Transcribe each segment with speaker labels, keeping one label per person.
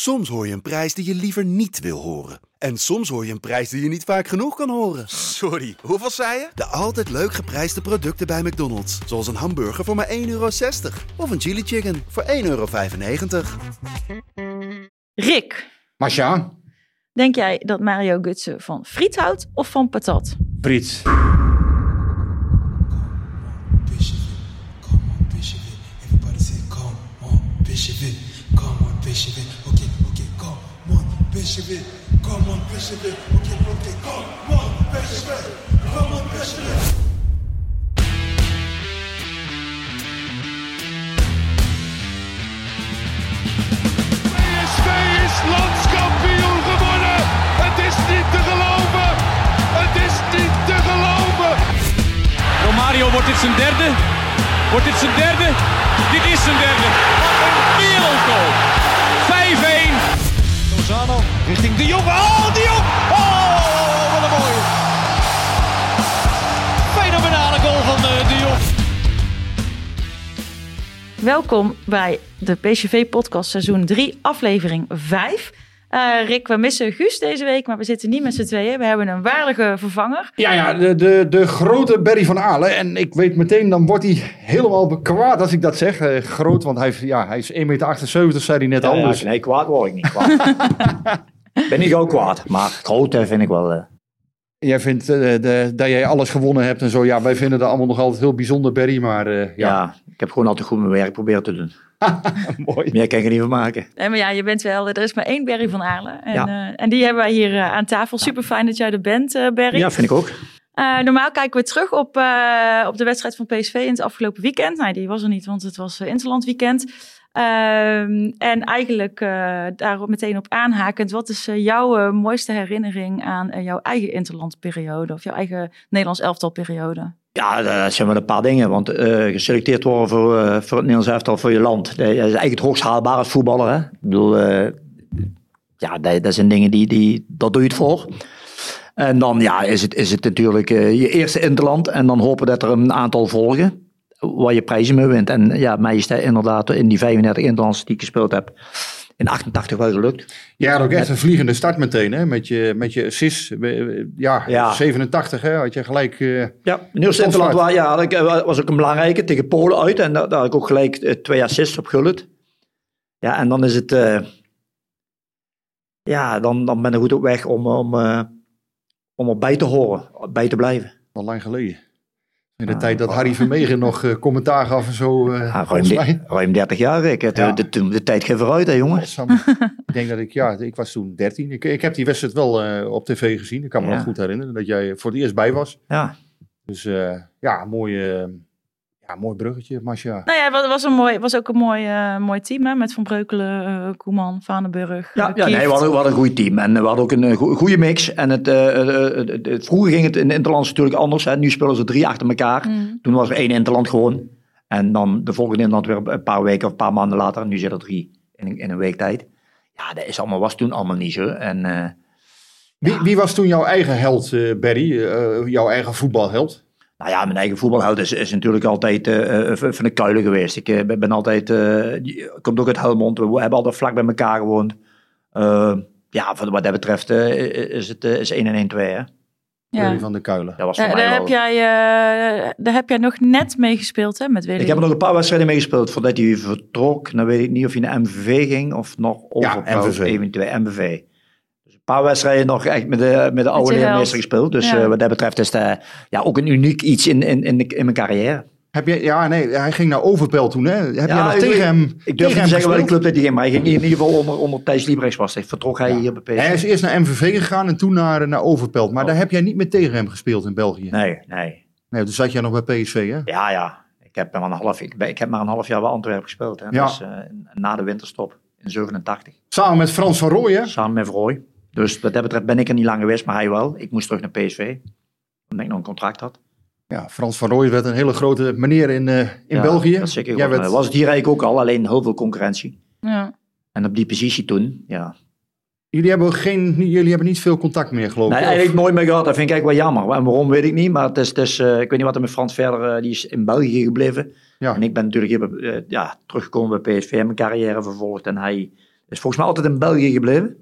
Speaker 1: Soms hoor je een prijs die je liever niet wil horen. En soms hoor je een prijs die je niet vaak genoeg kan horen.
Speaker 2: Sorry, hoeveel zei je?
Speaker 1: De altijd leuk geprijsde producten bij McDonald's. Zoals een hamburger voor maar 1,60 euro. Of een chili chicken voor 1,95 euro.
Speaker 3: Rick,
Speaker 4: Masha,
Speaker 3: denk jij dat Mario Gutsen van friet houdt of van patat?
Speaker 4: Frits.
Speaker 5: Everybody say, come on, okay, come on, Bishop it. Come on.
Speaker 6: PSV is landskampioen gewonnen. Het is niet te geloven. Het is niet te geloven.
Speaker 7: Romario, wordt dit zijn derde? Wordt dit zijn derde? Dit is zijn derde. Wat een wereldgoal. 5-1.
Speaker 6: Lozano richting De Jong. Oh, De Jong. Oh, wat een mooie. Fenomenale goal van eh, De Jong.
Speaker 3: Welkom bij de PCV-podcast seizoen 3, aflevering 5. Eh, Rick, we missen Guus deze week, maar we zitten niet met z'n tweeën. We hebben een waardige vervanger.
Speaker 4: Ja, ja, de, de, de grote Berry van Aalen. En ik weet meteen, dan wordt hij helemaal kwaad als ik dat zeg. Eh, groot, want hij, ja, hij is 1,78 meter, zei hij net
Speaker 8: Ja,
Speaker 4: al.
Speaker 8: ja,
Speaker 4: dus-
Speaker 8: nee, kwaad word ik niet. Kwaad. ben ik ook kwaad, maar groot eh, vind ik wel. eh,
Speaker 4: Jij vindt eh, de, dat jij alles gewonnen hebt en zo. Ja, wij vinden dat allemaal nog altijd heel bijzonder, Berry. Maar eh,
Speaker 8: ja.
Speaker 4: ja,
Speaker 8: ik heb gewoon altijd goed mijn werk proberen te doen.
Speaker 4: mooi.
Speaker 8: Meer kan ik er niet van maken.
Speaker 3: Nee, maar ja, je bent wel, er is maar één Berry van Aarlen. En,
Speaker 8: Ja.
Speaker 3: eh, en die hebben wij hier aan tafel. Super fijn dat jij er bent, eh Berry.
Speaker 8: Ja, vind ik ook.
Speaker 3: Eh, normaal kijken we terug op, eh, op de wedstrijd van PSV in het afgelopen weekend. Nou, die was er niet, want het was uh, Interland weekend. Ehm, en eigenlijk eh daarop meteen op aanhakend. Wat is eh, jouw eh, mooiste herinnering aan jouw eigen Interlandperiode? Of jouw eigen Nederlands elftalperiode?
Speaker 8: Ja, dat zijn wel een paar dingen. Want geselecteerd worden voor, voor het Nederlands elftal voor je land. Dat is eigenlijk het hoogst haalbaar als voetballer. Hè? Ik bedoel, ja, dat, dat zijn dingen die, die, doe je het voor. En dan ja, is, het, is het natuurlijk je eerste interland. En dan hopen dat er een aantal volgen. Waar je prijzen mee wint. En ja, mij is dat inderdaad in die 35 interlands die ik gespeeld heb. In 88 wel gelukt.
Speaker 4: Had ook echt een vliegende start meteen, hè? Met je, met je assist. Ja,
Speaker 8: Ja. 87
Speaker 4: hè? Had je gelijk... eh,
Speaker 8: Ja, in eerste interland ja, ik, eh, was ook een belangrijke tegen Polen uit. En daar, daar had ik ook gelijk eh, twee assists op gullet. Ja, en dan is het... ja, dan, dan ben ik goed op weg om, om, om erbij te horen. Bij te blijven.
Speaker 4: al lang geleden. In de tijd dat Harry Vermegen nog eh, commentaar gaf en zo. eh
Speaker 8: Ja, ruim,
Speaker 4: mij.
Speaker 8: ruim 30 jaar, ik. De,
Speaker 4: Ja.
Speaker 8: de, de, de tijd gaat vooruit, hè, jongen.
Speaker 4: Ik denk dat ik, ja, ik was toen 13. Ik, ik heb die wedstrijd wel eh, op tv gezien. Ik kan me
Speaker 8: Ja.
Speaker 4: nog goed herinneren dat jij voor het eerst bij was.
Speaker 8: Ja,
Speaker 4: Dus eh, ja, mooi, eh, ja, mooi bruggetje, Masha.
Speaker 3: Nou ja, het was, een mooi, was ook een mooi, eh, mooi team hè? met Van Breukelen, eh, Koeman, Vanenburg.
Speaker 8: ja,
Speaker 3: eh,
Speaker 8: ja nee, we hadden, we hadden een goed team. En we hadden ook een goe- goede mix. En het, het- het- vroeger ging het in Interlands natuurlijk anders. Hè. Nu spelen ze drie achter elkaar.
Speaker 3: Mm.
Speaker 8: Toen was er één Interland gewoon. En dan de volgende Interland weer een paar weken of een paar maanden later. Nu zit er drie in, een- in een week tijd. Ja, dat is allemaal, was toen allemaal niet zo. En eh,
Speaker 4: Wie, wie was toen jouw eigen held, Barry? Eh, jouw eigen voetbalheld?
Speaker 8: Nou ja, mijn eigen voetbalheld is, is natuurlijk altijd eh, eh, van de kuilen geweest. Ik eh, ben altijd, eh, die- komt ook uit Helmond. We hebben altijd vlak bij elkaar gewoond. Ja, wat wat dat betreft is het is 1 en 1 2 hè.
Speaker 3: Ja.
Speaker 4: Van der Kuilen.
Speaker 8: Dat was
Speaker 3: Ja,
Speaker 8: voor mij
Speaker 3: daar,
Speaker 8: wel...
Speaker 3: heb jij, eh, daar heb jij nog net mee gespeeld hè, met Willy.
Speaker 8: Ik heb er nog een paar wedstrijden mee gespeeld voordat hij vertrok. Dan weet ik niet of hij naar MVV ging of nog over
Speaker 4: MVV.
Speaker 8: eventueel MVV. Dus paar wedstrijden nog echt met de, met de oude
Speaker 3: je
Speaker 8: leermeester gespeeld. Dus
Speaker 3: Ja.
Speaker 8: eh, wat dat betreft is dat ja, ook een uniek iets in, in, in, de- in mijn carrière.
Speaker 4: Heb je, ja, nee, hij ging naar Overpelt toen, hè? Heb jij nog
Speaker 8: ik-
Speaker 4: tegen hem
Speaker 8: Ik durf niet te zeggen welke club dat hij ging, maar hij ging in ieder geval onder, onder Thijs Liebrechts was. hij. Vertrok hij hier bij PSV.
Speaker 4: Hij is eerst naar MVV gegaan en toen naar, naar Overpelt. Maar daar heb jij niet meer tegen hem gespeeld in België.
Speaker 8: Nee, nee.
Speaker 4: Nee, toen zat jij nog bij PSV, hè?
Speaker 8: Ja, ja. Ik heb, maar een half, ik, ben- ik heb maar een half jaar bij Antwerpen gespeeld. Hè.
Speaker 4: Ja.
Speaker 8: Dus, eh, na de winterstop in 87.
Speaker 4: Samen met Frans van Rooyen.
Speaker 8: Samen met Vrooi. Dus wat dat betreft ben ik er niet lang geweest, maar hij wel. Ik moest terug naar PSV. Omdat ik nog een contract had.
Speaker 4: Ja, Frans van Rooyen werd een hele grote meneer in, eh, in
Speaker 8: Ja,
Speaker 4: België.
Speaker 8: Dat zeker
Speaker 4: Jij
Speaker 8: goed.
Speaker 4: werd-
Speaker 8: was het hier eigenlijk ook al, alleen heel veel concurrentie.
Speaker 3: Ja.
Speaker 8: En op die positie toen, ja.
Speaker 4: Jullie hebben, geen, jullie hebben niet veel contact meer, geloof
Speaker 8: Nee,
Speaker 4: ik.
Speaker 8: eigenlijk nooit meer gehad. Dat vind ik eigenlijk wel jammer. En waarom weet ik niet. Maar het is, het is, eh, ik weet niet wat er met Frans verder, eh, die is in België gebleven.
Speaker 4: Ja.
Speaker 8: En ik ben natuurlijk hier ja, teruggekomen bij PSV en mijn carrière vervolgd. En hij Is volgens mij altijd in België gebleven.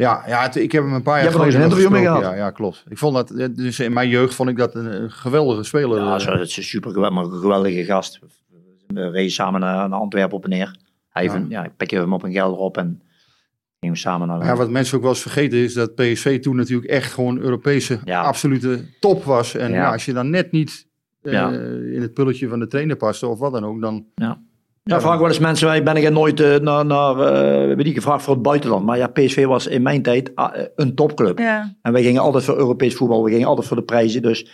Speaker 4: Ja, ja het- ik heb hem een paar jaar
Speaker 8: Je hebt nog eens een
Speaker 4: geleden
Speaker 8: interview mee
Speaker 4: gesproken. Ja, ja, klopt. Ik vond dat, eh, dus in mijn jeugd vond ik dat een, geweldige speler.
Speaker 8: Ja,
Speaker 4: eh.
Speaker 8: zo, het is een super geweldige, maar een geweldige gast. We reden samen naar, Antwerpen op en neer. Hij
Speaker 4: Ja.
Speaker 8: ja. ja, ik pikte hem op een gelder op en gingen we samen naar...
Speaker 4: Ja, wat mensen ook wel eens vergeten is dat PSV toen natuurlijk echt gewoon Europese
Speaker 8: Ja.
Speaker 4: absolute top was. En
Speaker 8: Ja.
Speaker 4: ja. als je dan net niet eh,
Speaker 8: Ja.
Speaker 4: in het pulletje van de trainer paste of wat dan ook, dan...
Speaker 8: Ja, vraag wel eens mensen, wij ben ik nooit naar, naar eh, weet ik, gevraagd voor het buitenland. Maar ja, PSV was in mijn tijd ah, eh, een topclub.
Speaker 3: Ja.
Speaker 8: En wij gingen altijd voor Europees voetbal, we gingen altijd voor de prijzen. Dus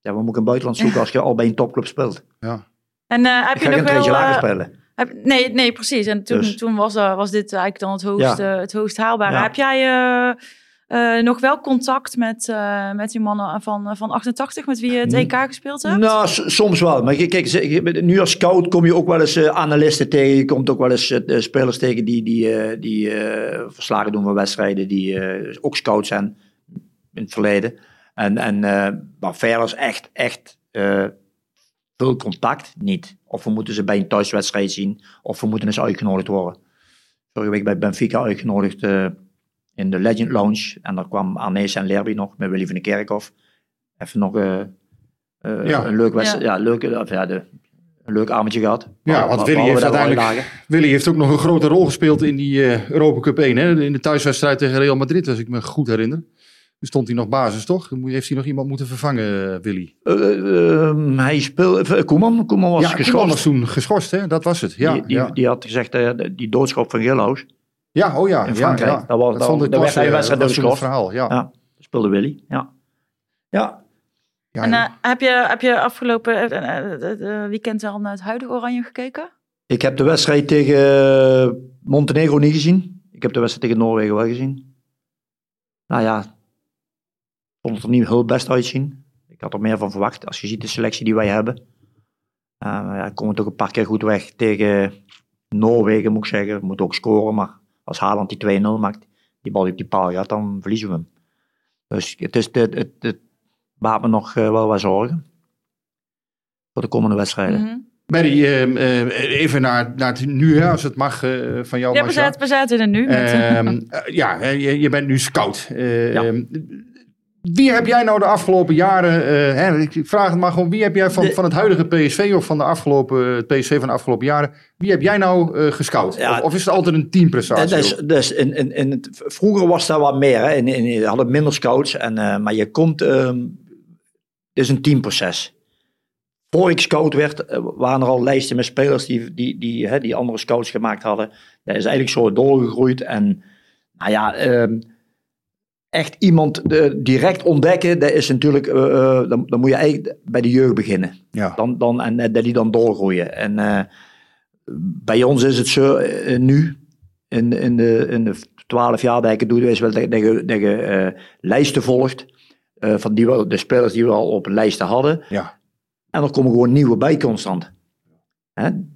Speaker 8: ja, we moeten een buitenland zoeken als je al bij een topclub speelt.
Speaker 3: En eh, heb
Speaker 8: Ik
Speaker 3: je
Speaker 8: ga
Speaker 3: nog
Speaker 8: geen
Speaker 3: wel...
Speaker 8: lager
Speaker 3: eh,
Speaker 8: spelen.
Speaker 3: heb- nee, nee, precies. En toen,
Speaker 8: Dus.
Speaker 3: toen was, was dit eigenlijk dan het hoogst,
Speaker 8: Ja.
Speaker 3: het hoogst haalbare.
Speaker 8: Ja.
Speaker 3: Heb jij eh, eh, nog wel contact met, eh, met die mannen van, van 88 met wie je het. EK gespeeld hebt?
Speaker 8: Nou, soms wel. Maar kijk, nu als scout kom je ook wel eens eh, analisten tegen. Je komt ook wel eens eh, spelers tegen die, die, eh, die eh, verslagen doen van wedstrijden. Die eh, ook scout zijn in het verleden. En, en, eh, maar verder is echt, echt eh, veel contact niet. Of we moeten ze bij een thuiswedstrijd zien. Of we moeten eens uitgenodigd worden. Vorige week bij Benfica uitgenodigd eh, in de Legend Lounge. En daar kwam Arnees en Lerby nog met Willy van der Kerkhoff. Even nog... eh, eh,
Speaker 4: Ja.
Speaker 8: een leuk, wedstrijd, ja. leuk, of ja, de, een leuk avondje gehad.
Speaker 4: Ja, want Willy heeft uiteindelijk-. Willy heeft ook nog een grote rol gespeeld in die eh, Europa Cup 1. Hè? In de thuiswedstrijd tegen Real Madrid, als ik me goed herinner. Toen stond hij nog basis, toch? Heeft hij nog iemand moeten vervangen, Willy?
Speaker 8: Eh, eh, ehm, hij speelde... Koeman, Koeman was
Speaker 4: ja, Koeman
Speaker 8: geschorst.
Speaker 4: was toen geschorst, hè? Dat was het. Ja,
Speaker 8: die, die,
Speaker 4: ja.
Speaker 8: die had gezegd, eh, die doodschap van Gilhouse.
Speaker 4: Ja oh ja.
Speaker 8: in
Speaker 4: ja,
Speaker 8: Frankrijk.
Speaker 4: Ja,
Speaker 8: Dat was- dat-
Speaker 4: vond ik
Speaker 8: hij
Speaker 4: eh,
Speaker 8: wedstrijd
Speaker 4: dat was het
Speaker 8: geschorst.
Speaker 4: verhaal. Ja.
Speaker 8: Ja, speelde Willy. Ja. Ja,
Speaker 4: Ja,
Speaker 3: En
Speaker 4: ja.
Speaker 3: eh, heb, je, heb je afgelopen eh, weekend wel naar het huidige Oranje gekeken?
Speaker 8: Ik heb de wedstrijd tegen Montenegro niet gezien. Ik heb de wedstrijd tegen Noorwegen wel gezien. Nou ja, vond het er niet heel best uitzien. Ik had er meer van verwacht als je ziet de selectie die wij hebben. Uh, ja, komen toch een paar keer goed weg tegen Noorwegen, moet ik zeggen. We moeten ook scoren, maar als Haaland die 2-0 maakt, die bal die op die paal gaat, dan verliezen we hem. Dus het, is, het, het, het baart me nog eh, wel wat zorgen. Voor de komende wedstrijden.
Speaker 4: Barry, eh, even naar, naar het nu, hè, als het mag, eh, van jou.
Speaker 3: Ja, we zaten, we zaten er nu. Met,
Speaker 4: Ehm, eh, ja, je, je bent nu scout.
Speaker 8: Ja.
Speaker 4: Wie heb jij nou de afgelopen jaren, eh, hè, ik vraag het maar gewoon, wie heb jij van,
Speaker 8: De-
Speaker 4: van het huidige PSV of van de afgelopen, het PSV van de afgelopen jaren, wie heb jij nou eh, gescout?
Speaker 8: Ja.
Speaker 4: of, of is het altijd een teamprestatie?
Speaker 8: In, in, in het, vroeger was dat wat meer. Hè. In, in, je hadden minder scouts. En, eh, maar je komt... ehm, het is een teamproces. Voor ik scout werd, eh, waren er al lijsten met spelers die, die, die, hè, die andere scouts gemaakt hadden. Dat is eigenlijk zo doorgegroeid. En nou ja, ehm, echt iemand eh, direct ontdekken, dat is natuurlijk... eh, eh, dan, dan moet je eigenlijk bij de jeugd beginnen.
Speaker 4: ja.
Speaker 8: Dan, dan, en dat die dan doorgroeien. En bij ons is het zo nu, in, in, de, in de 12 jaar dat ik het doe, is wel dat, dat je, dat je lijsten volgt. van die we, de spelers die we al op lijsten hadden.
Speaker 4: Ja.
Speaker 8: En er komen gewoon nieuwe bij constant. Hè? En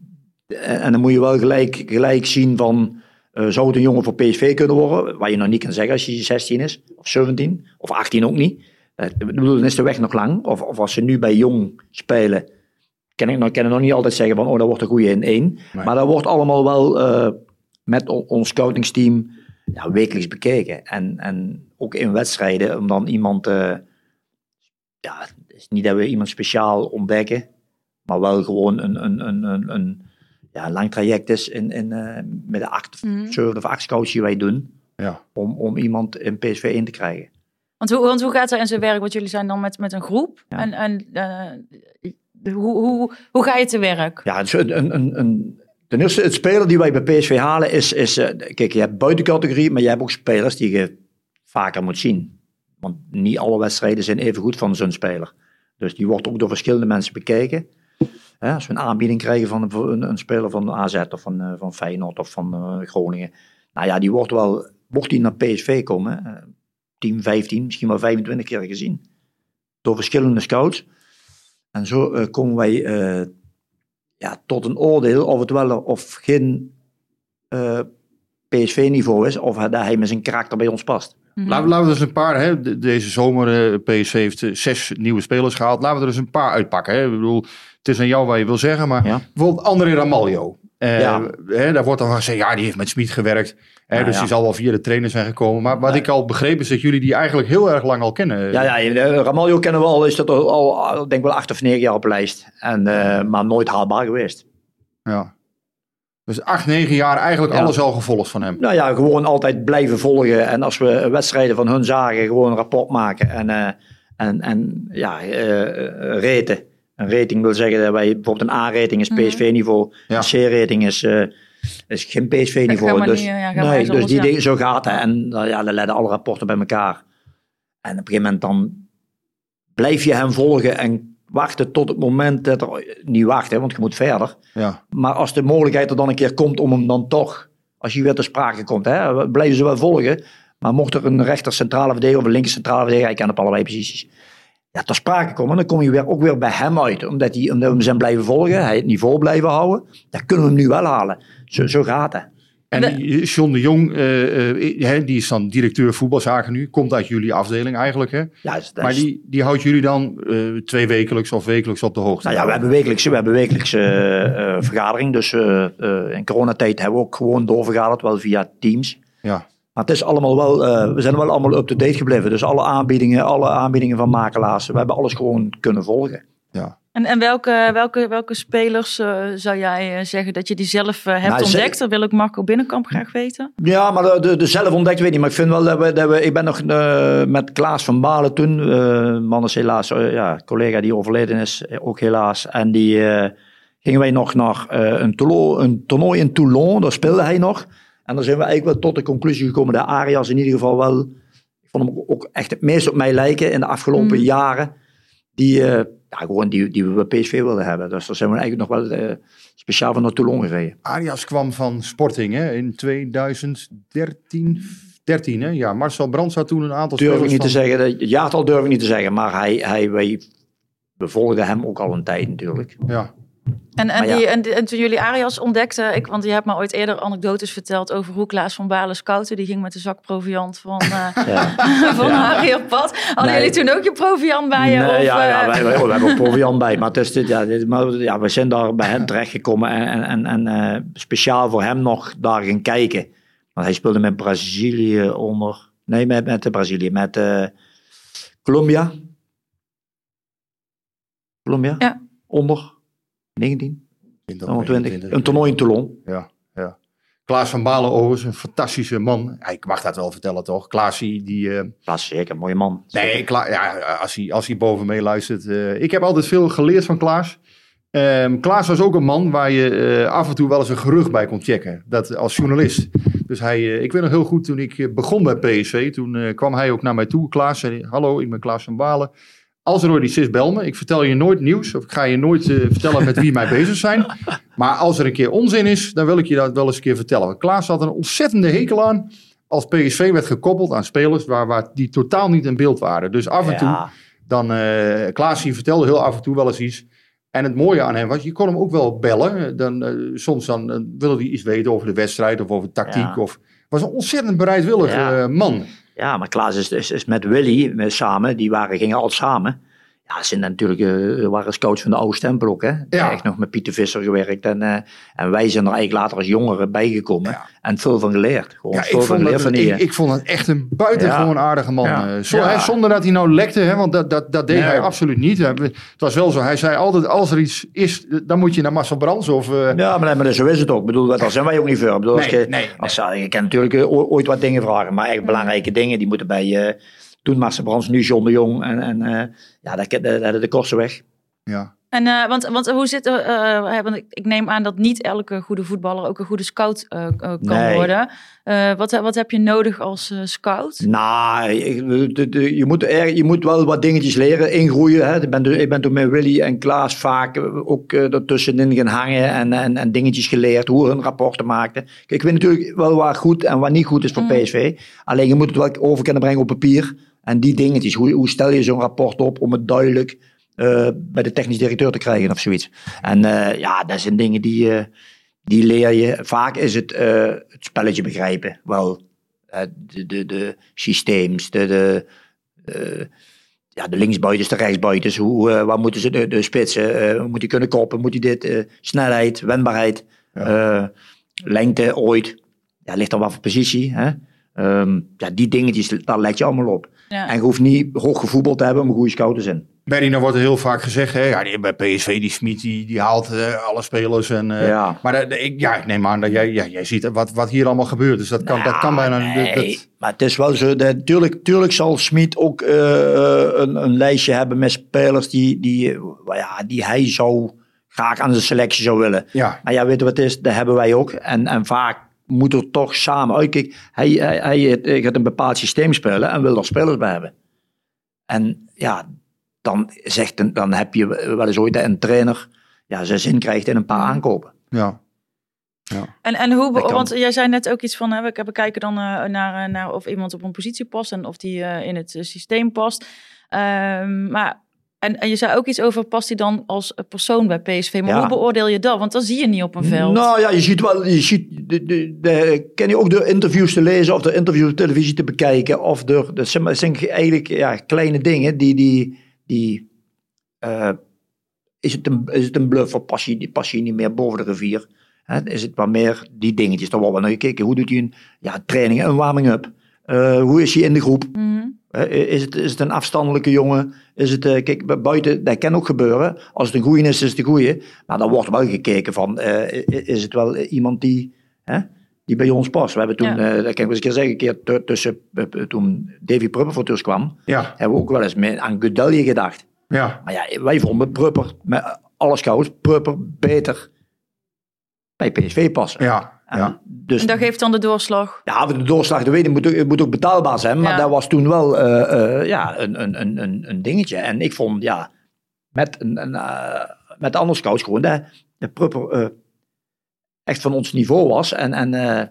Speaker 8: en dan moet je wel gelijk, gelijk zien van, eh, zou het een jongen voor PSV kunnen worden? Waar je nog niet kan zeggen als hij 16 is, of 17, of 18 ook niet. Eh, Ik bedoel, dan is de weg nog lang. Of, of als ze nu bij jong spelen, kan ik, nog, kan ik nog niet altijd zeggen van, oh, dat wordt een goede in één.
Speaker 4: Nee.
Speaker 8: Maar dat wordt allemaal wel eh, met on- ons scoutingsteam ja, wekelijks bekeken. En, en ook in wedstrijden, om dan iemand, ja, het is niet dat we iemand speciaal ontdekken, maar wel gewoon een, een, een, een, een ja, lang traject is in, in, eh, met de acht,
Speaker 3: Mhm.
Speaker 8: zeven of acht scouts die wij doen,
Speaker 4: Ja.
Speaker 8: om, om iemand in PSV in te krijgen.
Speaker 3: Want hoe, want hoe gaat dat in zijn werk? Want jullie zijn dan met, met een groep.
Speaker 8: Ja.
Speaker 3: En, en eh, hoe, hoe, hoe ga je te werk?
Speaker 8: Ja, het is een, een, een, een, ten eerste, het speler die wij bij PSV halen is, is eh, kijk, je hebt buitencategorie, maar je hebt ook spelers die je vaker moet zien. Want niet alle wedstrijden zijn even goed van zo'n speler. Dus die wordt ook door verschillende mensen bekeken. Als we een aanbieding krijgen van een, speler van AZ of van, eh, van Feyenoord of van eh, Groningen. Nou ja, die wordt wel, mocht die naar PSV komen, eh 10, 15, misschien wel 25 keer gezien. Door verschillende scouts. En zo eh, komen wij eh, ja, tot een oordeel of het wel of geen eh, PSV-niveau is, of hij, dat hij met zijn karakter bij ons past.
Speaker 3: Mhm.
Speaker 4: Laten, laten we eens een paar, hè, de- deze zomer, eh, PSV heeft eh, zes nieuwe spelers gehaald. Laten we er eens een paar uitpakken. Hè. Ik bedoel, het is aan jou wat je wil zeggen, maar
Speaker 8: Ja.
Speaker 4: bijvoorbeeld André Ramaljo. Eh,
Speaker 8: Ja.
Speaker 4: hè, daar wordt dan gezegd, ja, die heeft met Smit gewerkt. Hè,
Speaker 8: Nou
Speaker 4: dus
Speaker 8: ja.
Speaker 4: die zal wel via de trainer zijn gekomen. Maar wat ik al begreep is dat jullie die eigenlijk heel erg lang al kennen.
Speaker 8: Ja, ja, Ramaljo kennen we al, is dat al, denk ik wel acht of negen jaar op lijst. En, eh, maar nooit haalbaar geweest.
Speaker 4: Ja. Dus acht, negen jaar eigenlijk
Speaker 8: Ja.
Speaker 4: alles al gevolgd van hem.
Speaker 8: Nou ja, gewoon altijd blijven volgen. En als we wedstrijden van hun zagen, gewoon een rapport maken. En, eh, en, en ja, eh raten. Een rating wil zeggen dat wij bijvoorbeeld een A-rating is PSV-niveau.
Speaker 4: Ja.
Speaker 8: Een C-rating is, eh, is geen PSV-niveau. Dus,
Speaker 3: niet, ja,
Speaker 8: nee, dus die dingen, zo gaat het. En ja, dan leiden alle rapporten bij elkaar. En op een gegeven moment dan blijf je hem volgen en wachten tot het moment dat er... Niet wachten, want je moet verder.
Speaker 4: Ja.
Speaker 8: Maar als de mogelijkheid er dan een keer komt om hem dan toch, als je weer ter sprake komt, hè, blijven ze wel volgen. Maar mocht er een rechter centrale verdediger of een linker centrale verdediger, hij kan op allebei posities, ja, ter sprake komen, dan kom je weer, ook weer bij hem uit. Omdat, hij, omdat we hem zijn blijven volgen, hij het niveau blijven houden, dan kunnen we hem nu wel halen. Zo, zo gaat het.
Speaker 4: En die John de Jong, eh, eh, die is dan directeur voetbalzaken nu. Komt uit jullie afdeling eigenlijk. Hè?
Speaker 8: Dat
Speaker 4: Maar
Speaker 8: is-
Speaker 4: die, die houdt jullie dan eh, twee wekelijks of wekelijks op de hoogte.
Speaker 8: Nou ja, we hebben wekelijkse, we hebben wekelijkse eh, eh, vergadering. Dus eh, eh, in coronatijd hebben we ook gewoon doorvergaderd, wel via Teams.
Speaker 4: Ja.
Speaker 8: Maar het is allemaal wel, eh, we zijn wel allemaal up-to-date gebleven. Dus alle aanbiedingen, alle aanbiedingen van makelaars, we hebben alles gewoon kunnen volgen.
Speaker 4: ja.
Speaker 3: En, en welke, welke, welke spelers eh, zou jij eh, zeggen dat je die zelf eh, hebt
Speaker 8: Nou,
Speaker 3: ontdekt? Dat wil ik Marco Binnenkamp graag weten.
Speaker 8: Ja, maar de, de, de zelf ontdekt weet ik niet. Maar ik vind wel dat we, dat we ik ben nog met Klaas van Balen toen, man is helaas, ja, collega die overleden is, ook helaas. En die gingen wij nog naar een, toernooi, een toernooi in Toulon, daar speelde hij nog. En dan zijn we eigenlijk wel tot de conclusie gekomen dat Arias in ieder geval wel, ik vond hem ook echt het meest op mij lijken in de afgelopen
Speaker 3: Mm.
Speaker 8: jaren. Die, ja, gewoon die, die we bij PSV wilden hebben. Dus daar zijn we eigenlijk nog wel eh, speciaal van naar Toulon gereden.
Speaker 4: Arias kwam van Sporting hè, in 2013. 13, hè? Ja, Marcel Brands had toen een aantal
Speaker 8: durf ik niet te zeggen. Het jaartal durf ik niet te zeggen. Maar hij, hij, wij bevolgden hem ook al een tijd natuurlijk.
Speaker 4: Ja.
Speaker 3: En, en,
Speaker 8: ja.
Speaker 3: die, en, en toen jullie Arias ontdekten, ik, want je hebt me ooit eerder anekdotes verteld over hoe Klaas van Balen scouten. Die ging met de zak proviant van,
Speaker 8: Ja.
Speaker 3: van op pad. Hadden
Speaker 8: Nee.
Speaker 3: jullie toen ook je proviant bij je?
Speaker 8: Nee,
Speaker 3: of,
Speaker 8: ja, ja,
Speaker 3: eh,
Speaker 8: wij, hebben ook Provian bij. Maar, het is dit, ja, dit, maar ja, we zijn daar bij hem terechtgekomen. En, en, en, en eh, speciaal voor hem nog daar gaan kijken. Want hij speelde met Brazilië onder... Nee, met, met Brazilië. Met eh, Colombia. Colombia?
Speaker 3: Ja.
Speaker 8: Onder 19,
Speaker 4: 20,
Speaker 8: 20. Een toernooi in Toulon.
Speaker 4: Ja, ja. Klaas van Balen overigens, een fantastische man. Ik mag dat wel vertellen toch? Klaas die...
Speaker 8: Dat is zeker een mooie man.
Speaker 4: nee, Kla- ja, als, hij, als hij boven mee luistert. eh, ik heb altijd veel geleerd van Klaas. Ehm, Klaas was ook een man waar je eh, af en toe wel eens een gerucht bij kon checken. Dat als journalist. Dus hij, ik weet nog heel goed, toen ik begon bij PSV, toen kwam hij ook naar mij toe. Klaas zei, hallo, ik ben Klaas van Balen. Als er is, bel me. Ik vertel je nooit nieuws. Of ik ga je nooit eh, vertellen met wie mij bezig zijn. Maar als er een keer onzin is, dan wil ik je dat wel eens een keer vertellen. Want Klaas had een ontzettende hekel aan als PSV werd gekoppeld aan spelers waar, waar die totaal niet in beeld waren. Dus af en toe, dan eh Klaas die vertelde heel af en toe wel eens iets. En het mooie aan hem was, je kon hem ook wel bellen. Dan, eh, soms dan wilde hij iets weten over de wedstrijd of over tactiek.
Speaker 8: Ja.
Speaker 4: Of was een ontzettend bereidwillig
Speaker 8: Ja.
Speaker 4: man.
Speaker 8: Ja, maar Klaas is, is, is met Willy samen, die waren, gingen altijd samen. Ja, ze zijn natuurlijk, eh, waren scouts van de oude stempel ook, hè.
Speaker 4: Ja.
Speaker 8: Echt nog met Pieter Visser gewerkt. En, eh, en wij zijn er eigenlijk later als jongeren bijgekomen.
Speaker 4: Ja.
Speaker 8: En veel van geleerd. Gewoon
Speaker 4: Ja,
Speaker 8: veel
Speaker 4: ik,
Speaker 8: van
Speaker 4: vond dat,
Speaker 8: van die...
Speaker 4: ik, ik vond het echt een buitengewoon aardige man.
Speaker 8: Ja.
Speaker 4: Eh, zo, hè, zonder dat hij nou lekte, hè, want dat, dat, dat deed
Speaker 8: Nee.
Speaker 4: hij absoluut niet. Hè. Het was wel zo, hij zei altijd, als er iets is, dan moet je naar Marcel Brands of...
Speaker 8: ja, maar, nee, maar zo is het ook. Ik bedoel, daar zijn wij ook niet voor. Ik bedoel, als je,
Speaker 4: nee,
Speaker 8: als, je kan natuurlijk ooit wat dingen vragen, maar echt belangrijke dingen, die moeten bij... toen Marcel Brands, nu John de Jong. En, en eh, ja, dat, dat, de kosten weg.
Speaker 4: ja.
Speaker 3: En, eh, want, want hoe zit want ik, neem aan dat niet elke goede voetballer ook een goede scout kan
Speaker 8: Nee.
Speaker 3: worden. Eh, wat, wat heb je nodig als eh, scout?
Speaker 8: Nou, ik- de- de- je, moet er, je moet wel wat dingetjes leren, ingroeien. Hè. Ik, ben, ik ben toen met Willy en Klaas vaak ook ertussenin gaan hangen en, en, en dingetjes geleerd, hoe hun rapporten maakten. Kijk, ik weet natuurlijk wel wat goed en wat niet goed is voor
Speaker 3: Mm.
Speaker 8: PSV. Alleen je moet het wel over kunnen brengen op papier. En die dingetjes, hoe, hoe stel je zo'n rapport op om het duidelijk eh, bij de technisch directeur te krijgen of zoiets. En eh, ja, dat zijn dingen die, eh, die leer je. Vaak is het het spelletje begrijpen wel. De, de, de systeems, de, de, ja, de linksbuitens, de rechtsbuitens. Hoe, waar moeten ze de, de spitsen? moet die kunnen koppen? Moet die dit? snelheid, wendbaarheid. Lengte ooit. Ja, ligt dan wel voor positie. Hè? Ehm, ja, die dingetjes, daar let je allemaal op.
Speaker 3: Ja.
Speaker 8: En je hoeft niet hoog gevoetbald te hebben om een goede scout te zijn.
Speaker 4: Berry, nou wordt er heel vaak gezegd, hè, ja, die, bij PSV, die Smit, die, die haalt eh, alle spelers. En, eh,
Speaker 8: Ja.
Speaker 4: Maar de- de- ik, ja, ik neem aan dat jij, ja, jij ziet wat, wat hier allemaal gebeurt. Dus dat kan, dat kan bijna...
Speaker 8: Nee,
Speaker 4: dat- dat-
Speaker 8: maar het is wel zo. Dat, tuurlijk, tuurlijk zal Smit ook eh, eh, een, een lijstje hebben met spelers die, die, eh, ja, die hij zou graag aan de selectie zou willen.
Speaker 4: ja,
Speaker 8: Maar ja, weet je wat het is? Dat hebben wij ook. En, en vaak moet er toch samen uitkijken. Hij, hij, hij, hij gaat een bepaald systeem spelen en wil daar spelers bij hebben. En ja, dan, zegt een, dan heb je wel eens ooit een trainer ja, zijn zin krijgt in een paar aankopen.
Speaker 4: ja.
Speaker 3: En, en hoe, want jij zei net ook iets van, hè, we kijken dan eh, naar, eh, naar of iemand op een positie past en of die eh, in het eh, systeem past. Ehm, maar, en, en je zei ook iets over, past hij dan als persoon bij PSV? Maar
Speaker 8: Ja.
Speaker 3: hoe beoordeel je dat? Want dat zie je niet op een veld.
Speaker 8: Nou ja, je ziet wel, je ziet, de, de, de, ken je ook de interviews te lezen of de interviews op televisie te bekijken. Of de, dat zijn, dat zijn eigenlijk ja, kleine dingen die, die, die eh, is, het een, is het een bluff of pas je, pas je niet meer boven de rivier? Hè? Is het wat meer die dingetjes, daar worden we naar gekeken. Hoe doet hij een ja, training, een warming-up? Eh, hoe is hij in de groep? Eh, Is het, is het een afstandelijke jongen? Is het, eh, kijk, bu- buiten, dat kan ook gebeuren. Als het een goeie is, is het een goeie. Maar dan wordt wel gekeken van, eh, is het wel iemand die, hè, die bij ons past? We hebben toen,
Speaker 3: Ja.
Speaker 8: eh, dat kan ik wel eens een keer zeggen, een keer tu- tussen, toen Davy Prupper voor ons kwam,
Speaker 4: Ja,
Speaker 8: hebben we ook wel eens mee aan Gudelje gedacht.
Speaker 4: ja.
Speaker 8: Maar ja, wij vonden Prupper, met alle scouts, Prupper beter bij PSV passen.
Speaker 4: Ja,
Speaker 8: En
Speaker 4: ja.
Speaker 8: Dus
Speaker 3: En dat geeft dan de doorslag.
Speaker 8: ja, de doorslag, dat weet ik, moet, ook- moet ook betaalbaar zijn. Maar
Speaker 3: Ja.
Speaker 8: dat was toen wel eh, eh, ja, een, een, een, een, een dingetje. En ik vond, ja, met, een, een, eh, met de scouts gewoon dat de Prupper eh, echt van ons niveau was. En, en eh,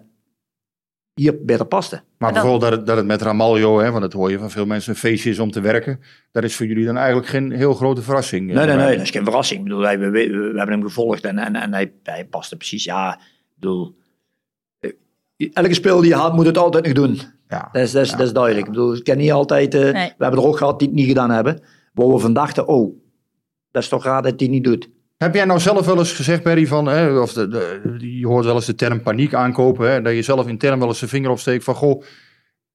Speaker 8: hier beter paste.
Speaker 4: Maar bijvoorbeeld dat het, dat het met Ramaljo, hè, want dat hoor je van veel mensen, een feestje is om te werken. Dat is voor jullie dan eigenlijk geen heel grote verrassing.
Speaker 8: Nee, nee, nee, dat is geen verrassing. Ik bedoel, wij, we, we, we hebben hem gevolgd en, en, en hij, hij paste precies. Ja, ik bedoel, elke speel die je haalt, moet het altijd nog doen.
Speaker 4: Ja.
Speaker 8: Dat is, dat is, dat is duidelijk. Ik bedoel, kan niet altijd... eh,
Speaker 3: Nee.
Speaker 8: We hebben er ook gehad die het niet gedaan hebben. Waar we van dachten, oh, dat is toch raar dat hij niet doet.
Speaker 4: Heb jij nou zelf wel eens gezegd, Barry, van, hè, of de, de, je hoort wel eens de term paniek aankopen, hè, dat je zelf intern wel eens de vinger opsteekt van, goh,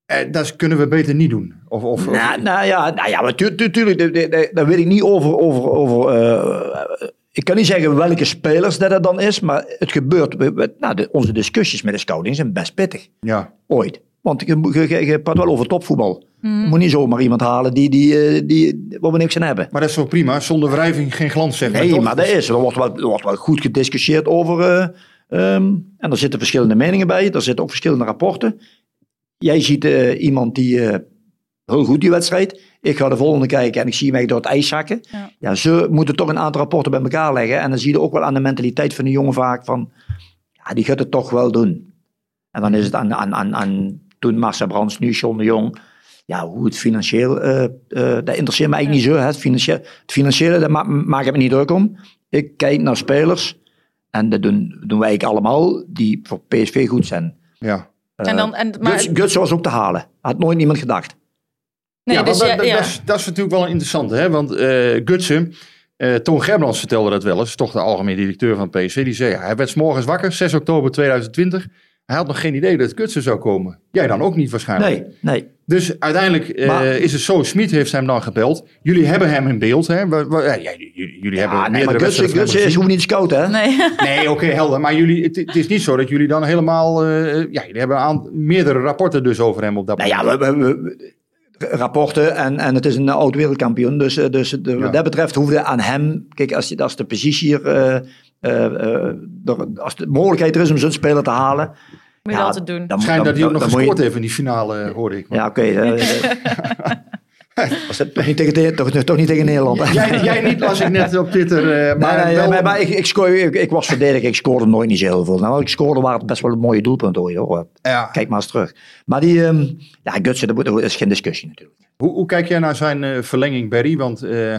Speaker 4: eh, dat kunnen we beter niet doen. Of, of, of-
Speaker 8: Nou, nou ja, nou ja maar tu- tu- tuurlijk, de- de- de- daar weet ik niet over... over, over eh, ik kan niet zeggen welke spelers dat het dan is, maar het gebeurt... we- we- Nou, de, onze discussies met de scouting zijn best pittig.
Speaker 4: ja.
Speaker 8: Ooit. Want je, je, praat wel over topvoetbal.
Speaker 3: Mhm.
Speaker 8: Je moet niet zomaar iemand halen die, die, eh, die, waar we niks aan hebben.
Speaker 4: Maar dat is zo prima, zonder wrijving geen glans, zeg maar.
Speaker 8: Nee,
Speaker 4: toch?
Speaker 8: maar dat is. Er wordt wel, er wordt wel goed gediscussieerd over. eh, ehm, en er zitten verschillende meningen bij. Er zitten ook verschillende rapporten. Jij ziet eh, iemand die. heel goed die wedstrijd. Ik ga de volgende kijken en ik zie mij door het ijs zakken.
Speaker 3: Ja.
Speaker 8: Ja. ze moeten toch een aantal rapporten bij elkaar leggen. En dan zie je ook wel aan de mentaliteit van de jongen vaak van. Ja, die gaat het toch wel doen. En dan is het aan, aan, aan, aan toen Marcel Brands, nu John de Jong. Ja, hoe het financieel, eh, eh, dat interesseert me eigenlijk niet zo. Hè. Het, financiële, het financiële, daar ma maak ik me niet druk om. Ik kijk naar spelers. En dat doen, doen wij eigenlijk allemaal die voor PSV goed zijn.
Speaker 4: Ja.
Speaker 3: En dan, en, maar,
Speaker 8: Guts, Guts was ook te halen. Had nooit niemand gedacht.
Speaker 3: Nee,
Speaker 4: ja,
Speaker 3: dus
Speaker 4: want
Speaker 3: ja,
Speaker 4: dat,
Speaker 3: ja.
Speaker 4: Dat, is, dat is natuurlijk wel een interessante, hè? want eh Gutsen, eh Toon Gerbrands vertelde dat wel eens, toch de algemeen directeur van PSV, die zei, ja, hij werd 's morgens wakker, 6 oktober 2020, hij had nog geen idee dat Gutsen zou komen. Jij dan ook niet waarschijnlijk.
Speaker 8: Nee, nee.
Speaker 4: Dus uiteindelijk eh,
Speaker 8: Maar-
Speaker 4: is het zo, Smit heeft hem dan gebeld. Jullie hebben hem in beeld, hè? Wa- wa- ja, ja, jullie, hebben
Speaker 8: Ja, nee
Speaker 4: meerdere
Speaker 8: maar Guts,
Speaker 4: wedstrijden van
Speaker 8: Guts
Speaker 4: hem
Speaker 8: is hoe niet scouten, hè?
Speaker 3: Nee.
Speaker 4: Nee, oké, helder. Maar jullie, het, het is niet zo dat jullie dan helemaal... eh, ja, jullie hebben aan, meerdere rapporten dus over hem op dat
Speaker 8: Nou ja,
Speaker 4: moment.
Speaker 8: we, we- we- rapporten en, en het is een oud wereldkampioen. Dus, eh, dus de-
Speaker 4: Ja.
Speaker 8: wat dat betreft hoefde aan hem... Kijk, als, je, als de positie hier... eh, eh, eh, er- als de mogelijkheid er is om zo'n speler te halen...
Speaker 3: Moet je
Speaker 8: ja,
Speaker 3: dat altijd doen.
Speaker 8: dan-
Speaker 4: Schijnt
Speaker 8: dan-
Speaker 4: dat hij ook nog gescoord heeft in die finale, eh, hoorde ik.
Speaker 8: Ja, oké. eh, eh, was dat toch, niet tegen, toch, toch niet tegen Nederland?
Speaker 4: Jij, jij niet, las ik net op Twitter. eh, maar
Speaker 8: Nee, nee,
Speaker 4: wel-
Speaker 8: maar, maar ik, ik, scoor, ik, ik was verdediger, ik scoorde nooit niet zo heel veel. Nou, ik scoorde waren het best wel een mooie doelpunten hoor. hoor.
Speaker 4: ja.
Speaker 8: Kijk maar eens terug. Maar die, ehm ja, Gutsen, dat, is geen discussie natuurlijk.
Speaker 4: Hoe, hoe kijk jij naar zijn eh, verlenging, Barry? Want eh,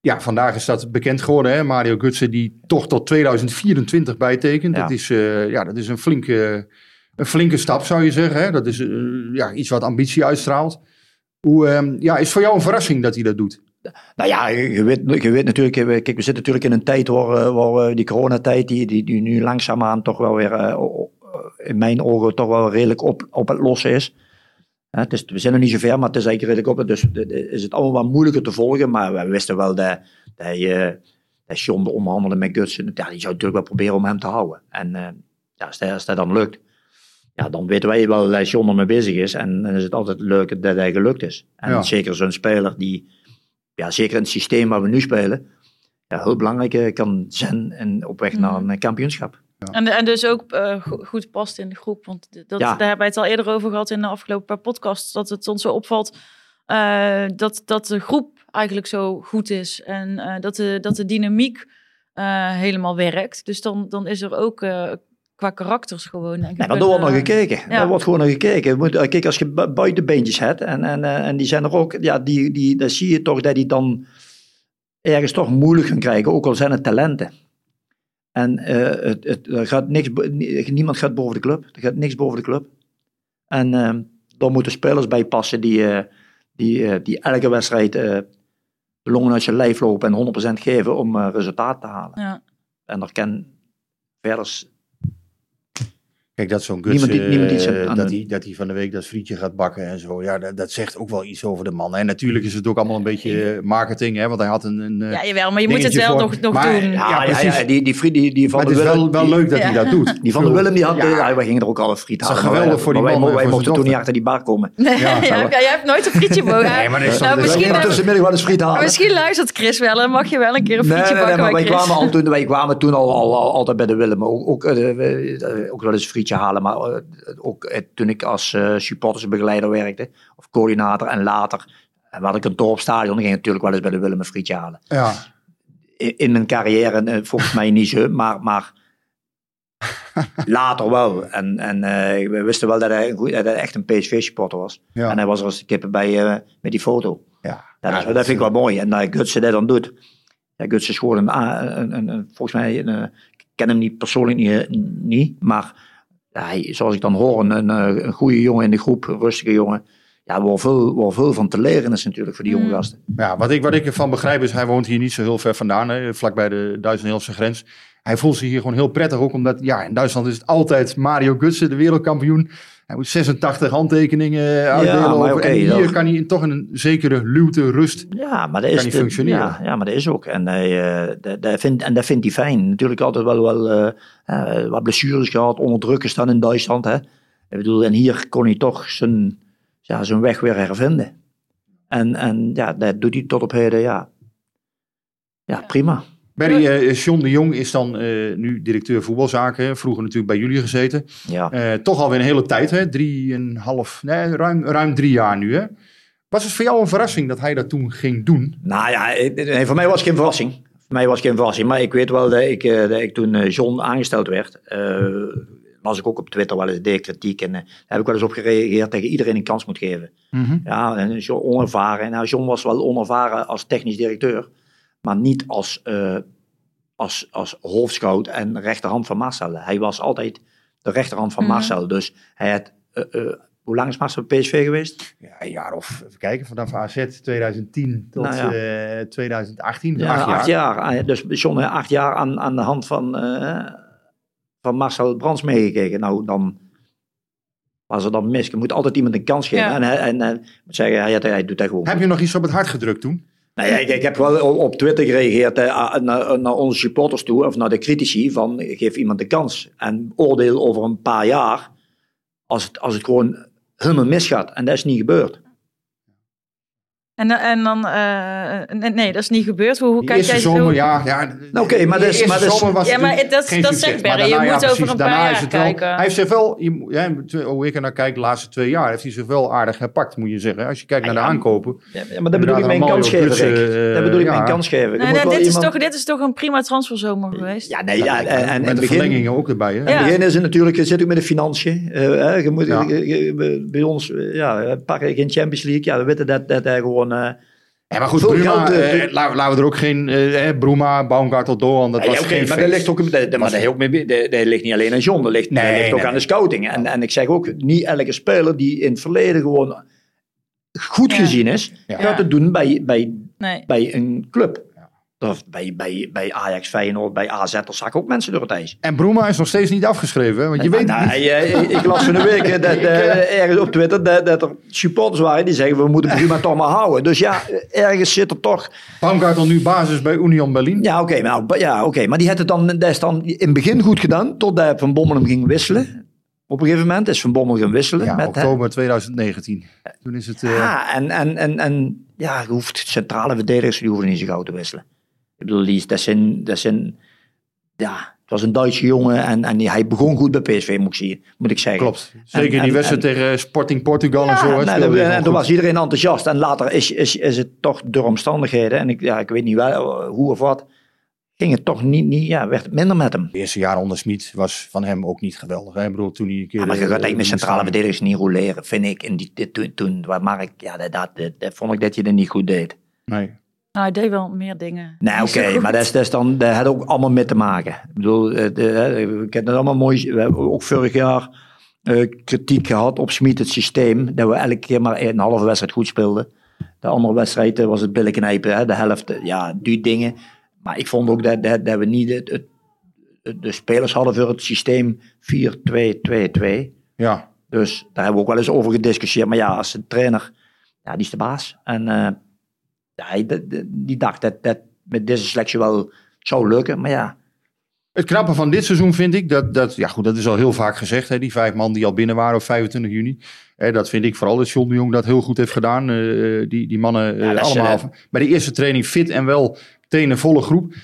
Speaker 4: ja, vandaag is dat bekend geworden. Hè? Mario Gutsen die toch tot 2024 bijtekent.
Speaker 8: Ja.
Speaker 4: Dat, is, ja, dat is een flinke, een flinke stap, zou je zeggen. Hè? Dat is ja, iets wat ambitie uitstraalt. Hoe, ehm, ja, is voor jou een verrassing dat hij dat doet?
Speaker 8: Nou ja, je weet, je weet natuurlijk, kijk, we zitten natuurlijk in een tijd waar, eh, waar eh, die coronatijd, die, die, nu langzaamaan toch wel weer, eh, in mijn ogen, toch wel redelijk op, op het lossen is. Het is. We zijn nog niet zo ver, maar het is eigenlijk redelijk op. Dus is het allemaal wat moeilijker te volgen. Maar we wisten wel dat, dat, je, dat met Gutsen, ja, die zou natuurlijk wel proberen om hem te houden. En ja, als dat dan lukt, ja, dan weten wij wel dat John ermee bezig is. En dan is het altijd leuk dat hij gelukt is. En
Speaker 4: Ja.
Speaker 8: zeker zo'n speler die, ja, zeker in het systeem waar we nu spelen, ja, heel belangrijk kan zijn en op weg naar een eh, kampioenschap.
Speaker 3: En, en dus ook eh, go- goed past in de groep. Want dat,
Speaker 8: Ja.
Speaker 3: daar hebben wij het al eerder over gehad in de afgelopen paar podcasts. Dat het ons zo opvalt eh, dat, dat de groep eigenlijk zo goed is. En eh, dat, de, dat de dynamiek eh, helemaal werkt. Dus dan, dan is er ook eh, qua karakters gewoon.
Speaker 8: Nee, maar er wordt
Speaker 3: een,
Speaker 8: nog
Speaker 3: eh,
Speaker 8: gekeken.
Speaker 3: ja.
Speaker 8: Wordt gewoon nog gekeken. Je eh, kijk, als je bu- buitenbeentjes hebt, en, en, eh, en die zijn er ook, ja, die, die, dan zie je toch dat die dan ergens toch moeilijk gaan krijgen, ook al zijn het talenten. En het, het, er gaat niks, niemand gaat boven de club. Er gaat niks boven de club. En daar moeten spelers bij passen die, die, die elke wedstrijd de longen uit zijn lijf lopen en 100% geven om resultaat te halen.
Speaker 3: Ja.
Speaker 8: En er kan verder
Speaker 4: Kijk, dat zo'n Guts,
Speaker 8: Niemand die-
Speaker 4: eh,
Speaker 8: niemand iets aan- aan
Speaker 4: dat, hij, dat hij van de week dat frietje gaat bakken en zo. Ja, dat, dat zegt ook wel iets over de man. En natuurlijk is het ook allemaal een beetje eh, marketing, hè, want hij had een... een eh,
Speaker 3: Ja, jawel, maar je moet het wel
Speaker 4: voor-
Speaker 3: nog, nog
Speaker 4: Maar-
Speaker 3: doen.
Speaker 8: Ja, ja,
Speaker 4: precies.
Speaker 8: ja, die, die, vriend- die, die van
Speaker 4: maar
Speaker 8: de
Speaker 4: het is
Speaker 8: Willem,
Speaker 4: wel, leuk dat hij dat doet.
Speaker 8: die van de Willem, die had,
Speaker 4: Ja.
Speaker 8: ja, wij gingen er ook al een friet
Speaker 4: Dat is
Speaker 8: halen.
Speaker 4: geweldig voor die man
Speaker 8: maar
Speaker 4: en
Speaker 8: wij, mochten toen niet achter die bar komen.
Speaker 3: Nee,
Speaker 4: Ja,
Speaker 3: jij hebt nooit een frietje mogen.
Speaker 4: Nee, maar toch-
Speaker 3: nou,
Speaker 8: tussenmiddag wel eens friet halen.
Speaker 3: misschien luistert Chris wel en mag je wel een keer een frietje bakken
Speaker 8: maar wij kwamen, al toen, wij kwamen toen al, al, al- altijd bij de Willem. Ook, ook, eh, we- eh, ook wel eens een frietje halen. Maar eh, ook eh, toen ik als eh supportersbegeleider werkte. Of coördinator. En later, en we hadden kantoor op stadion. Dan ging ik natuurlijk wel eens bij de Willem een frietje halen.
Speaker 4: Ja,
Speaker 8: in, in mijn carrière volgens mij niet zo, maar, maar later wel. En, en we wisten wel dat hij, een goeie- dat hij echt een PSV-supporter was.
Speaker 4: ja.
Speaker 8: En hij was er als de kippen bij eh, met die foto.
Speaker 4: ja.
Speaker 8: Dat,
Speaker 4: Ja,
Speaker 8: is- dat vind ik wel mooi. En dat Gutsen dat dan doet. Ja, Gutsen is gewoon een, een, een, een- volgens mij, een, ik ken hem niet persoonlijk niet, niet maar ja, hij, zoals ik dan hoor, een, een, eh, een goede jongen in de groep, een rustige jongen. Ja, waar veel, waar veel van te leren is natuurlijk voor die jonge
Speaker 3: Mm.
Speaker 8: gasten.
Speaker 4: Ja, wat ik, wat ik ervan begrijp is, hij woont hier niet zo heel ver vandaan, hè, vlakbij de Duits-Nederlandse grens. Hij voelt zich hier gewoon heel prettig, ook omdat, ja, in Duitsland is het altijd Mario Gutsen, de wereldkampioen. Hij moet 86 handtekeningen uitdelen.
Speaker 8: maar
Speaker 4: over-
Speaker 8: oké,
Speaker 4: en hier
Speaker 8: dat-
Speaker 4: kan hij toch in een zekere luwte, rust.
Speaker 8: Ja, maar dat is
Speaker 4: functioneren.
Speaker 8: Ja, ja, maar dat is ook. En, hij, eh, dat, dat vindt, en dat vindt hij fijn. Natuurlijk altijd wel, wel eh, eh, wat blessures gehad, onder druk gestaan in Duitsland. Hè. Ik bedoel, en hier kon hij toch zijn, ja, zijn weg weer hervinden. En, en ja, dat doet hij tot op heden, ja. Ja, prima.
Speaker 4: Barry, eh John de Jong is dan eh, nu directeur voetbalzaken. Vroeger natuurlijk bij jullie gezeten.
Speaker 8: Ja.
Speaker 4: Eh, toch alweer een hele tijd, hè? Drieënhalf, nee, ruim, ruim drie jaar nu, hè? Was het voor jou een verrassing dat hij dat toen ging doen?
Speaker 8: Nou ja, nee, voor mij was het geen verrassing. Voor mij was het geen verrassing. Maar ik weet wel dat ik, dat ik toen John aangesteld werd, las ik ook op Twitter wel eens de kritiek. En daar heb ik wel eens op gereageerd dat je iedereen een kans moet geven. Ja, en John onervaren. Nou, John was wel onervaren als technisch directeur, maar niet als, eh, als, als hoofdscout en rechterhand van Marcel. Hij was altijd de rechterhand van
Speaker 3: Mhm.
Speaker 8: Marcel. Dus hij had, eh, eh, hoe lang is Marcel bij PSV geweest?
Speaker 4: Ja, een jaar of, even kijken, vanaf AZ 2010 tot
Speaker 8: Nou ja.
Speaker 4: eh, 2018.
Speaker 8: Ja,
Speaker 4: acht jaar.
Speaker 8: Ah, Dus John heeft acht jaar aan, aan de hand van, eh, van Marcel Brands meegekeken. Nou, dan was er dan mis. Je moet altijd iemand een kans geven.
Speaker 3: Ja.
Speaker 8: En, en, en ik moet zeggen, hij, hij doet dat gewoon.
Speaker 4: Heb je nog iets op het hart gedrukt toen?
Speaker 8: Nou ik, heb wel op, Twitter gereageerd naar, naar onze supporters toe, of naar de critici, van geef iemand de kans. En oordeel over een paar jaar, als het, als het gewoon helemaal misgaat. En dat is niet gebeurd.
Speaker 3: En, dan- en dan, eh, nee, nee, dat is niet gebeurd. Hoe, hoe kijk
Speaker 4: eerste
Speaker 3: jij
Speaker 4: zomer,
Speaker 3: zo?
Speaker 4: ja. ja
Speaker 8: Nou, oké, maar is-
Speaker 4: eerste
Speaker 8: maar dat is-
Speaker 4: zomer was
Speaker 3: Ja, maar
Speaker 4: natuurlijk
Speaker 3: dat-
Speaker 4: geen
Speaker 3: dat
Speaker 4: succes.
Speaker 3: zegt
Speaker 4: Maar
Speaker 3: Barry, je moet
Speaker 4: ja,
Speaker 3: over een paar
Speaker 4: daarna
Speaker 3: jaar
Speaker 4: het wel-
Speaker 3: kijken.
Speaker 4: Hij heeft zich wel, je moet- ja, hoe ik er naar kijk, de laatste twee jaar, heeft hij zich wel aardig gepakt, moet je zeggen. Als je kijkt naar de aankopen.
Speaker 8: Ja, maar dat bedoel ik mijn kans geven,
Speaker 4: eh,
Speaker 8: Dat bedoel ik mijn kans geven.
Speaker 3: Nee, nee, dit, is toch, dit is toch een prima transferzomer geweest?
Speaker 8: Ja, nee, ja, en,
Speaker 4: met
Speaker 8: in
Speaker 4: de
Speaker 8: het
Speaker 4: verlengingen ook erbij. Hè?
Speaker 8: in het
Speaker 3: Ja.
Speaker 8: begin is het natuurlijk, je zit ook met de financiën. Eh, hè, je moet, bij ons, eh, ja, pakken geen Champions League. Ja, we weten dat, dat hij gewoon... eh,
Speaker 4: Ja, maar goed, Bruma,
Speaker 8: eh,
Speaker 4: eh, laten, laten we er ook geen, eh, Bruma, Baumgartel, Doan, dat
Speaker 8: Ja,
Speaker 4: was geen
Speaker 8: maar dat ligt ook, dat, dat- maar dat, heeft ook mee, dat, dat ligt niet alleen aan John, dat ligt, dat
Speaker 4: Nee,
Speaker 8: ligt ook
Speaker 4: nee,
Speaker 8: aan de scouting. En, en ik zeg ook, niet elke speler die in het verleden gewoon goed
Speaker 3: Ja.
Speaker 8: gezien is,
Speaker 4: Ja.
Speaker 8: gaat het doen bij, bij
Speaker 3: Nee.
Speaker 8: bij een club. Of bij, bij, bij Ajax, Feyenoord, bij AZ, daar zag ik ook mensen door het ijs.
Speaker 4: En Broema is nog steeds niet afgeschreven, hè? want je weet
Speaker 8: Nou,
Speaker 4: niet.
Speaker 8: eh, ik, ik las van de week eh, dat, eh, ergens op Twitter dat, dat er supporters waren die zeggen we moeten Bruma toch maar houden. Dus ja, eh, ergens zit er toch...
Speaker 4: Baumgartel nu basis bij Union Berlin.
Speaker 8: Ja, oké, nou, ja, oké, maar die had het dan, dat is dan in het begin goed gedaan, totdat Van Bommel hem ging wisselen. Op een gegeven moment is Van Bommel gaan wisselen.
Speaker 4: Ja,
Speaker 8: met,
Speaker 4: oktober 2019. Toen is het... eh,
Speaker 8: Ja, en, en, en, en ja, je hoeft centrale verdedigers, die hoeven niet zo gauw te wisselen. Ik bedoel, die, dat zijn, dat zijn, ja, het was een Duitse jongen en, en hij begon goed bij PSV, moet ik, zien, moet ik zeggen.
Speaker 4: Klopt. Zeker
Speaker 8: En-
Speaker 4: die wedstrijd
Speaker 8: en-
Speaker 4: tegen Sporting Portugal en zo.
Speaker 8: en, en toen
Speaker 4: goed.
Speaker 8: was iedereen enthousiast. En later is, is, is het toch door omstandigheden, en ik, ja, ik weet niet wel, eh, hoe of wat, ging het toch niet, niet ja, werd het minder met hem.
Speaker 4: Het eerste jaar onder Smit was van hem ook niet geweldig. Hè? Ik bedoel, toen hij een keer...
Speaker 8: Ja, maar je
Speaker 4: eh,
Speaker 8: gaat met centrale verdedigers niet roleren, vind ik. En die, toen, toen, waar Mark, ja, dat, dat, dat, dat vond ik dat je dat niet goed deed.
Speaker 4: Nee.
Speaker 3: Nou, hij deed wel meer dingen.
Speaker 8: Nee, oké, maar dat, is, dat, is dan, dat had ook allemaal mee te maken. Ik bedoel, eh, de, hè, ik heb het allemaal mooi. We hebben ook vorig jaar eh, kritiek gehad op Smit, het systeem. Dat we elke keer maar een halve wedstrijd goed speelden. De andere wedstrijd eh, was het billen knijpen, hè, de helft, ja, die dingen. Maar ik vond ook dat, dat, dat we niet het, de spelers hadden voor het systeem 4-2-2-2.
Speaker 4: Ja.
Speaker 8: Dus daar hebben we ook wel eens over gediscussieerd. Maar ja, als een trainer, ja, die is de baas. En eh, ja, die dacht dat dat met deze selectie wel zou lukken. Maar ja,
Speaker 4: Het knappe van dit seizoen vind ik, dat, dat, ja goed, dat is al heel vaak gezegd, hè, die vijf man die al binnen waren op 25 juni. Hè, dat vind ik vooral dat John de Jong dat heel goed heeft gedaan. eh, die, die mannen eh,
Speaker 8: Ja, dat is,
Speaker 4: allemaal
Speaker 8: eh,
Speaker 4: bij de eerste training fit en wel meteen een volle groep.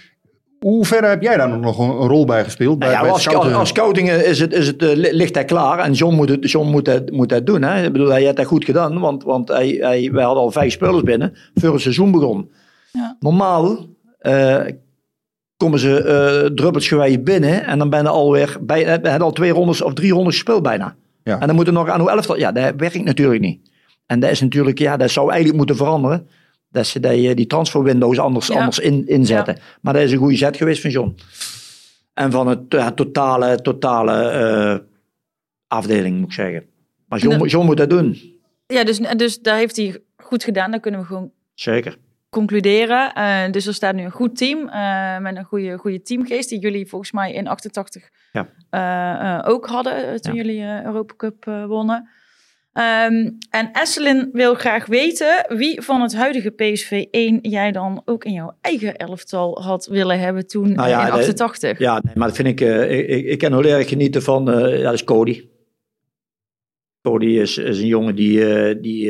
Speaker 4: Hoe ver heb jij daar nog een, rol bij gespeeld? Bij,
Speaker 8: nou ja
Speaker 4: bij het
Speaker 8: als, scouting is het, is het, eh, li- ligt hij klaar. En John moet, het, John moet, dat, moet dat doen. Hè? Ik bedoel, hij heeft dat goed gedaan. Want, want hij, hij, wij hadden al vijf spelers binnen voor het seizoen begon.
Speaker 3: Ja.
Speaker 8: Normaal eh, komen ze eh druppelsgewijs binnen. En dan ben je alweer bij, al twee rondes of drie rondes gespeeld bijna.
Speaker 4: Ja.
Speaker 8: En dan moet er nog aan hoe elftal. Ja, dat werkt natuurlijk niet. En dat is natuurlijk, ja, dat zou eigenlijk moeten veranderen. Dat ze die, eh, die transferwindows anders,
Speaker 3: Ja.
Speaker 8: anders in, inzetten. Maar dat is een goede zet geweest van John. En van het ja, totale, totale eh, afdeling, moet ik zeggen. Maar John, John moet dat doen.
Speaker 3: Ja, dus, dus daar heeft hij goed gedaan. Dan kunnen we gewoon
Speaker 8: Zeker.
Speaker 3: concluderen. Eh, dus er staat nu een goed team eh, met een goede, goede teamgeest die jullie volgens mij in 88
Speaker 8: Ja.
Speaker 3: eh, eh, ook hadden eh, toen jullie eh Europa Cup eh, wonnen. Ehm, en Esselin wil graag weten wie van het huidige PSV 1 jij dan ook in jouw eigen elftal had willen hebben toen
Speaker 8: Nou
Speaker 3: eh,
Speaker 8: ja,
Speaker 3: in
Speaker 8: de-
Speaker 3: 88.
Speaker 8: Ja, nee, maar dat vind ik, eh, ik, ik, kan heel erg genieten van, eh, ja, dat is Cody. Cody is, is een jongen die, die,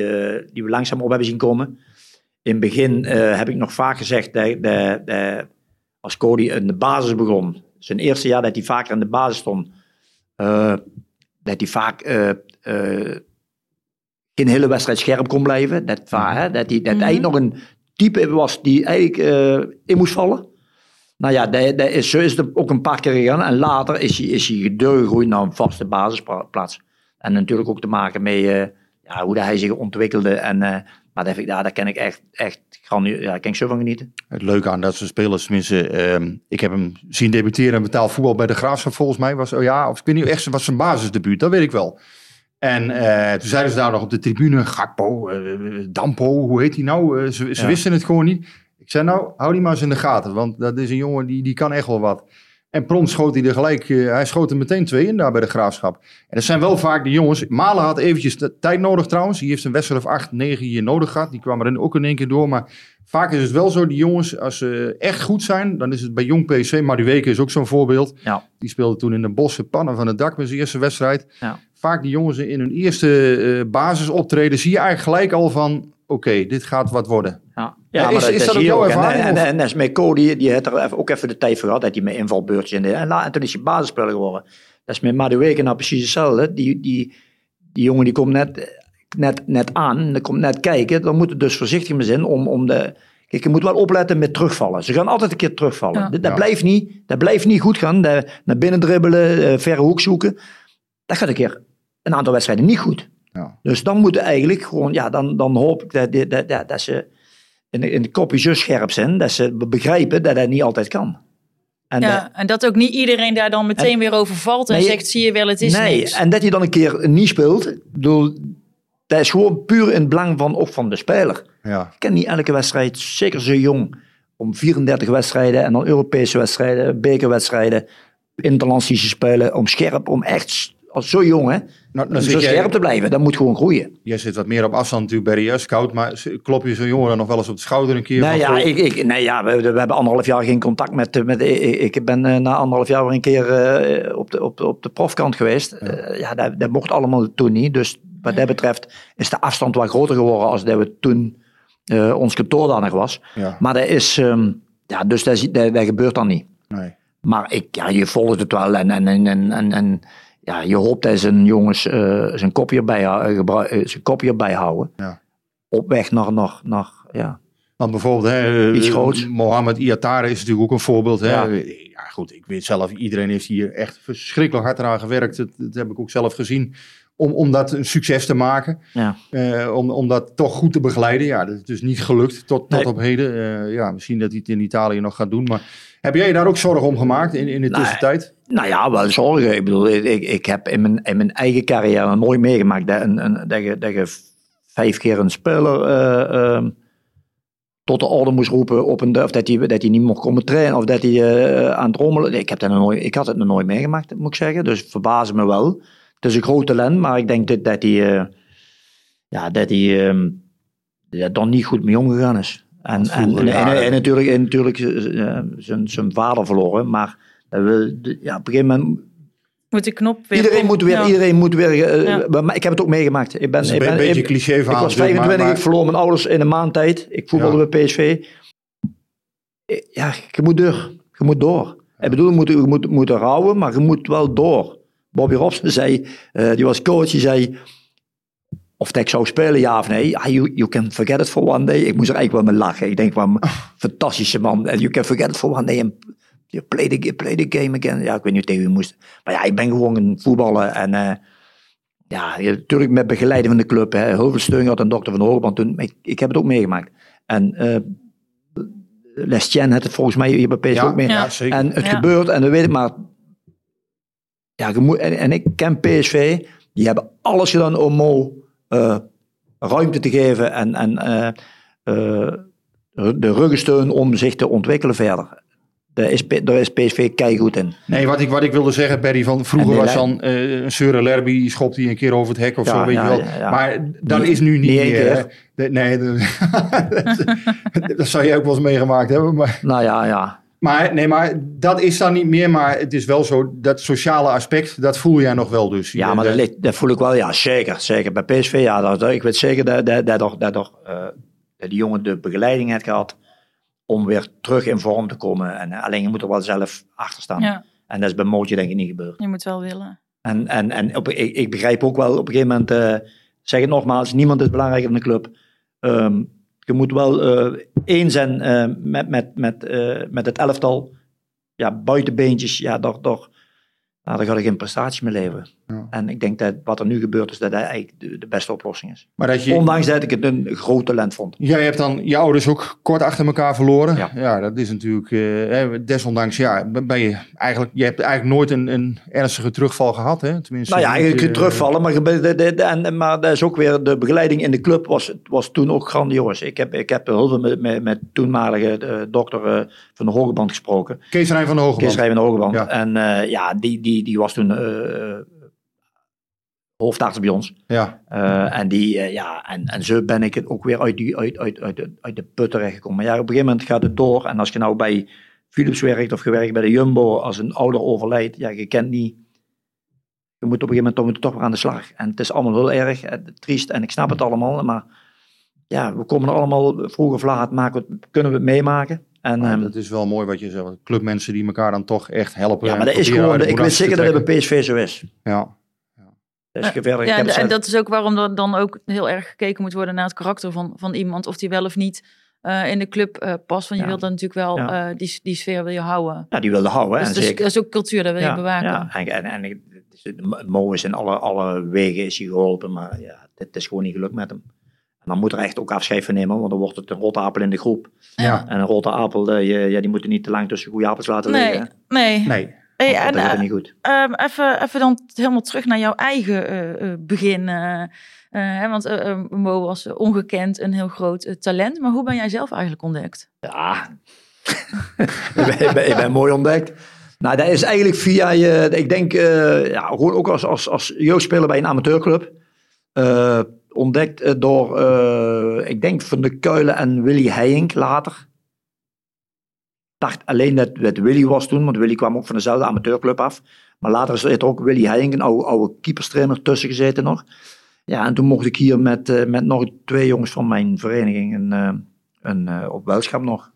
Speaker 8: die we langzaam op hebben zien komen. In het begin heb ik nog vaak gezegd dat, dat, dat als Cody in de basis begon, zijn eerste jaar dat hij vaker in de basis stond, dat hij vaak geen hele wedstrijd scherp kon blijven. Dat, va- hè, dat hij dat
Speaker 3: Mhm.
Speaker 8: eigenlijk nog een type was die eigenlijk eh, in moest vallen. Nou ja, dat, dat is, zo is het ook een paar keer gegaan. En later is hij, is hij doorgegroeid naar een vaste basisplaats. En natuurlijk ook te maken met eh, ja, hoe dat hij zich ontwikkelde. En, eh, maar dat, vind ik, ja, daar ken ik echt, echt grandioos- ja, daar kan ik zo van genieten.
Speaker 4: Het leuke aan dat soort spelers, tenminste, ehm, ik heb hem zien debuteren in betaald voetbal bij de Graafschap volgens mij. Was, oh ja, of ik weet niet echt wat zijn basisdebuut, dat weet ik wel. En eh, toen zeiden ze daar nog op de tribune, Gakpo, eh, Dampo, hoe heet hij nou? Eh, ze ze
Speaker 8: Ja.
Speaker 4: wisten het gewoon niet. Ik zei nou, hou die maar eens in de gaten, want dat is een jongen die, die kan echt wel wat. En prompt schoot hij er gelijk, hij schoot er meteen twee in daar bij de Graafschap. En dat zijn wel vaak de jongens, Malen had eventjes tijd nodig trouwens. Die heeft een wedstrijd of acht, negen hier nodig gehad. Die kwam er ook in één keer door, maar vaak is het wel zo, die jongens, als ze echt goed zijn, dan is het bij Jong PSV, maar die weken is ook zo'n voorbeeld.
Speaker 8: Ja.
Speaker 4: Die speelde toen in de bossen pannen van het dak met zijn eerste wedstrijd.
Speaker 8: Ja.
Speaker 4: Vaak die jongens in hun eerste eh basisoptreden zie je eigenlijk gelijk al van, oké, dit gaat wat worden.
Speaker 8: Ja,
Speaker 4: Ja,
Speaker 8: maar
Speaker 4: is- is dat
Speaker 8: zie
Speaker 4: ook
Speaker 8: je
Speaker 4: jouw ervaring,
Speaker 8: En, en, en, en met Cody, die heeft er even- ook even de tijd voor gehad, dat hij met invalbeurtjes in de, en, la- en toen is hij basisspeler geworden. Dat is met Madueke nou precies hetzelfde. Die, die, die jongen die komt net, net, net aan, die komt net kijken. Dan moet het dus voorzichtig mee zijn om, om de... Kijk, je moet wel opletten met terugvallen. Ze gaan altijd een keer terugvallen.
Speaker 3: Ja.
Speaker 8: Dat, dat
Speaker 4: Ja.
Speaker 8: blijft niet, dat blijft niet goed gaan. Dat, naar binnen dribbelen, eh, verre hoek zoeken. Dat gaat een keer een aantal wedstrijden niet goed.
Speaker 4: Ja.
Speaker 8: Dus dan moeten eigenlijk gewoon, ja, dan, dan hoop ik dat, dat, dat, dat, dat ze in de, in de kopje zo scherp zijn, dat ze begrijpen dat dat niet altijd kan. En dat-
Speaker 3: Ja, en dat ook niet iedereen daar dan meteen weer over valt en
Speaker 8: Nee,
Speaker 3: zegt, zie je wel, het is
Speaker 8: nee,
Speaker 3: niks.
Speaker 8: en dat hij dan een keer niet speelt, bedoel, dat is gewoon puur in het belang van, ook van de speler.
Speaker 4: Ja.
Speaker 8: Ik ken niet elke wedstrijd, zeker zo jong, om 34 wedstrijden en dan Europese wedstrijden, bekerwedstrijden, interlandse spelen, om scherp, om echt als zo jong hè,
Speaker 4: Nou,
Speaker 8: om zo
Speaker 4: jij,
Speaker 8: scherp te blijven. Dat moet gewoon groeien.
Speaker 4: jij zit wat meer op afstand natuurlijk bij de scout, maar klop je zo'n jongen dan nog wel eens op de schouder een keer?
Speaker 8: Nee,
Speaker 4: van,
Speaker 8: ja, ik, ik, nee, ja we, we hebben anderhalf jaar geen contact met... eh, met ik, ik ben eh, na anderhalf jaar weer een keer eh, op, de, op, de- op de profkant geweest. Ja, ja dat, dat mocht allemaal toen niet. Dus wat dat betreft is de afstand wat groter geworden als dat we toen eh, ons kantoor daar nog was.
Speaker 4: Ja,
Speaker 8: Maar dat is... ehm, ja, dus dat, is- dat, dat gebeurt dan niet.
Speaker 4: nee.
Speaker 8: Maar ik, ja, je volgt het wel en, en, en, en, en ja, je hoopt dat zijn jongens eh, zijn kopje erbij, hou- gebru- eh, zijn kopje erbij houden.
Speaker 4: Ja.
Speaker 8: Op weg naar, naar, naar ja.
Speaker 4: Want bijvoorbeeld, hè, eh,
Speaker 8: Iets groots.
Speaker 4: Mohamed Iatare is natuurlijk ook een voorbeeld. Hè?
Speaker 8: Ja.
Speaker 4: Ja. goed, ik weet zelf, iedereen heeft hier echt verschrikkelijk hard aan gewerkt. Dat, dat heb ik ook zelf gezien. Om, om dat een succes te maken.
Speaker 8: Ja.
Speaker 4: Eh, om, om dat toch goed te begeleiden. Ja, dat is dus niet gelukt tot, tot
Speaker 8: Nee.
Speaker 4: op heden. Eh, ja, misschien dat hij het in Italië nog gaat doen. Maar heb jij daar ook zorgen om gemaakt in, in de tussentijd?
Speaker 8: Nou ja, wel zorgen. Ik bedoel, ik, ik heb in mijn, in mijn eigen carrière nooit meegemaakt dat, een, een, dat, je, dat je vijf keer een speler eh, ehm, tot de orde moest roepen op een, of dat hij, dat hij niet mocht komen trainen of dat hij aan het rommelen. Ik, heb dat nog nooit, ik had het nog nooit meegemaakt, moet ik zeggen. Dus verbaasde me wel. Het is een groot talent, maar ik denk dat, dat hij, eh, ja, dat hij ehm, ja, er niet goed mee omgegaan is. En, en, en, en, en natuurlijk, en natuurlijk eh, zijn, zijn vader verloren, maar dat wil, ja, op een gegeven moment
Speaker 3: Moet de knop weer
Speaker 8: Iedereen
Speaker 3: om.
Speaker 8: moet weer,
Speaker 3: Ja.
Speaker 8: iedereen moet weer. eh,
Speaker 3: Ja.
Speaker 8: maar ik heb het ook meegemaakt. Ik ben,
Speaker 4: Dat is een
Speaker 8: ik ben,
Speaker 4: beetje
Speaker 8: ik,
Speaker 4: cliché
Speaker 8: ik
Speaker 4: verhaal.
Speaker 8: was
Speaker 4: natuurlijk,
Speaker 8: 25,
Speaker 4: maar-
Speaker 8: ik verloor mijn ouders in een maand tijd. Ik voetbalde
Speaker 4: Ja.
Speaker 8: bij PSV. Eh, Ja, je moet door. Je moet door. Ik bedoel, je moet, je moet, moet rouwen, maar je moet wel door. Bobby Robson zei, eh, die was coach, die zei... Of dat ik zou spelen, ja of nee. Ah, you, you can forget it for one day. Ik moest er eigenlijk wel mee lachen. Ik denk, wat een fantastische man. And you can forget it for one day. And you play the, play the game again. Ja, ik weet niet tegen wie moest. Maar ja, ik ben gewoon een voetballer. En eh, ja, natuurlijk met begeleiding van de club. Hè. Heel veel steun had een dokter van de Hoogband toen. Maar Ik, ik heb het ook meegemaakt. En eh Les Tien had het volgens mij hier bij PSV
Speaker 4: ja,
Speaker 8: ook mee.
Speaker 4: ja, zeker.
Speaker 8: En het
Speaker 3: Ja.
Speaker 8: gebeurt, en weet ik maar. Ja, je moet, en, en ik ken PSV, die hebben alles gedaan om Mo eh, ruimte te geven en, en eh, de ruggensteun om zich te ontwikkelen verder. Daar is, daar is PSV keigoed in.
Speaker 4: Nee, wat ik, wat ik wilde zeggen, Perry, van vroeger was dan eh, een Seure Lerby, die schopt hij een keer over het hek of
Speaker 8: Ja,
Speaker 4: zo, weet
Speaker 8: ja,
Speaker 4: je wel.
Speaker 8: ja.
Speaker 4: Maar dat is nu niet, meer. nee, dat, dat zou je ook wel eens meegemaakt hebben. Maar,
Speaker 8: Nou ja, ja.
Speaker 4: Maar, nee, maar dat is dan niet meer. Maar het is wel zo, dat sociale aspect, dat voel jij nog wel dus.
Speaker 8: Ja, maar dat, ligt- dat voel ik wel, ja, zeker. Zeker bij PSV, ja. Dat, ik weet zeker dat, dat, dat, dat, eh, dat die jongen de begeleiding heeft gehad om weer terug in vorm te komen. En, eh, alleen je moet er wel zelf achter staan.
Speaker 3: Ja,
Speaker 8: En dat is bij Mootje denk ik niet gebeurd.
Speaker 3: je moet wel willen.
Speaker 8: En, en, en op, ik, ik begrijp ook wel op een gegeven moment, eh, zeg het nogmaals, niemand is belangrijker dan de club. Ehm, je moet wel eh één zijn eh, met, met, met, eh, met het elftal. Ja, buitenbeentjes, ja, daar, daar, nou, daar ga ik geen prestatie mee leveren.
Speaker 4: Ja.
Speaker 8: En ik denk dat wat er nu gebeurt, is dat dat eigenlijk de, de beste oplossing is.
Speaker 4: Maar dat je,
Speaker 8: Ondanks dat ik het een groot talent vond.
Speaker 4: Jij hebt dan je ouders ook kort achter elkaar verloren. Ja,
Speaker 8: Ja.
Speaker 4: dat is natuurlijk, eh, desondanks, ja, ben je eigenlijk, je hebt eigenlijk nooit een, een ernstige terugval gehad, hè? Tenminste,
Speaker 8: Nou ja, je kunt
Speaker 4: eh,
Speaker 8: terugvallen, maar, en, maar dat is ook weer de begeleiding in de club was, was toen ook grandioos. Ik heb, ik heb heel veel met, met, met toenmalige eh, dokter eh, van de Hogeband gesproken.
Speaker 4: Kees Rijn van de Hogeband.
Speaker 8: Kees van de Hogeband.
Speaker 4: Ja.
Speaker 8: En ja, die, die, die was toen hoofdarts bij ons.
Speaker 4: Ja,
Speaker 8: Eh, en, die, eh, ja, en, en zo ben ik het ook weer uit, die, uit, uit, uit, de, uit de put terechtgekomen. Maar ja, op een gegeven moment gaat het door. En als je nou bij Philips werkt of je werkt bij de Jumbo, als een ouder overlijdt, ja, je kent niet. Je moet op een gegeven moment toch, weer aan de slag. En het is allemaal heel erg eh, triest en ik snap het allemaal. Maar ja, we komen er allemaal vroeg of laat, maken we kunnen we het meemaken. En,
Speaker 4: maar
Speaker 8: ehm,
Speaker 4: dat is wel mooi wat je zegt. Clubmensen die elkaar dan toch echt helpen.
Speaker 8: ja,
Speaker 4: en
Speaker 8: maar dat is gewoon, ik weet zeker dat het bij. PSV zo is.
Speaker 4: Ja,
Speaker 8: Dat is verder, ik
Speaker 3: Ja,
Speaker 8: heb
Speaker 3: en, dat is ook waarom er dan ook heel erg gekeken moet worden naar het karakter van, van iemand. Of die wel of niet eh, in de club eh, past. Want je
Speaker 8: Ja.
Speaker 3: wilt dan natuurlijk wel,
Speaker 8: Ja.
Speaker 3: eh, die, die sfeer wil je houden.
Speaker 8: ja, die wilde houden. hè,
Speaker 3: Dus
Speaker 8: en
Speaker 3: dat is,
Speaker 8: zeker.
Speaker 3: dat is ook cultuur, dat wil je bewaken.
Speaker 8: Ja, en, en, en ik- het is- Mo is in alle, alle wegen is hij geholpen, maar ja, het is gewoon niet gelukt met hem. En dan moet er echt ook afscheid van nemen, want dan wordt het een rotte appel in de groep.
Speaker 4: ja.
Speaker 8: En een rotte appel, je- ja, die moeten niet te lang tussen goede appels laten
Speaker 3: Nee,
Speaker 8: liggen.
Speaker 3: nee.
Speaker 4: Nee.
Speaker 3: Hey, en,
Speaker 8: dat
Speaker 3: eh,
Speaker 8: niet goed.
Speaker 3: Ehm, even, even dan helemaal terug naar jouw eigen eh, eh, begin. hè, want Mo was ongekend een heel groot talent. Maar hoe ben jij zelf eigenlijk ontdekt?
Speaker 8: Ja, ik, ben, ik, ben, ik ben mooi ontdekt. Nou, dat is eigenlijk via je, ik denk, eh, ja, gewoon ook als, als, als jeugdspeler bij een amateurclub. eh, ontdekt door, eh, ik denk, Van de Kuilen en Willy Heijink later. Dacht alleen dat het Willy was toen, want Willy kwam ook van dezelfde amateurclub af. Maar later is er ook Willy Heijink, een oude, oude keeperstrainer, tussen gezeten nog. Ja, en toen mocht ik hier met, eh, met nog twee jongens van mijn vereniging een, eh, een, eh, op Welschap nog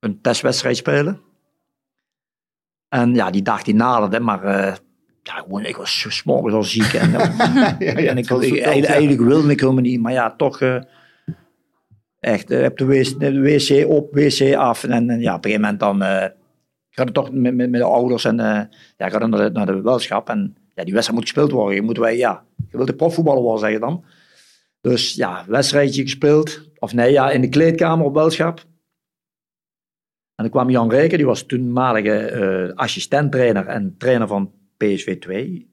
Speaker 8: een testwedstrijd spelen. En ja, die dag die naderde, maar ja, gewoon, ik was s morgens al ziek. En, en ik, wil- eigenlijk, eigenlijk wilde ik helemaal niet, maar ja, toch echt eh, heb de wc, op, wc af. En, en ja, op een gegeven moment dan eh ga je toch met, met, met de ouders en eh ja, ga dan naar de, naar de welschap. En ja, die wedstrijd moet gespeeld worden. Je wij, ja, je wilt de profvoetballer worden, zeg je dan. Dus ja, wedstrijdje gespeeld. Of nee, ja, in de kleedkamer op welschap. En dan kwam Jan Rijken, die was toenmalige eh assistent-trainer en trainer van PSV 2.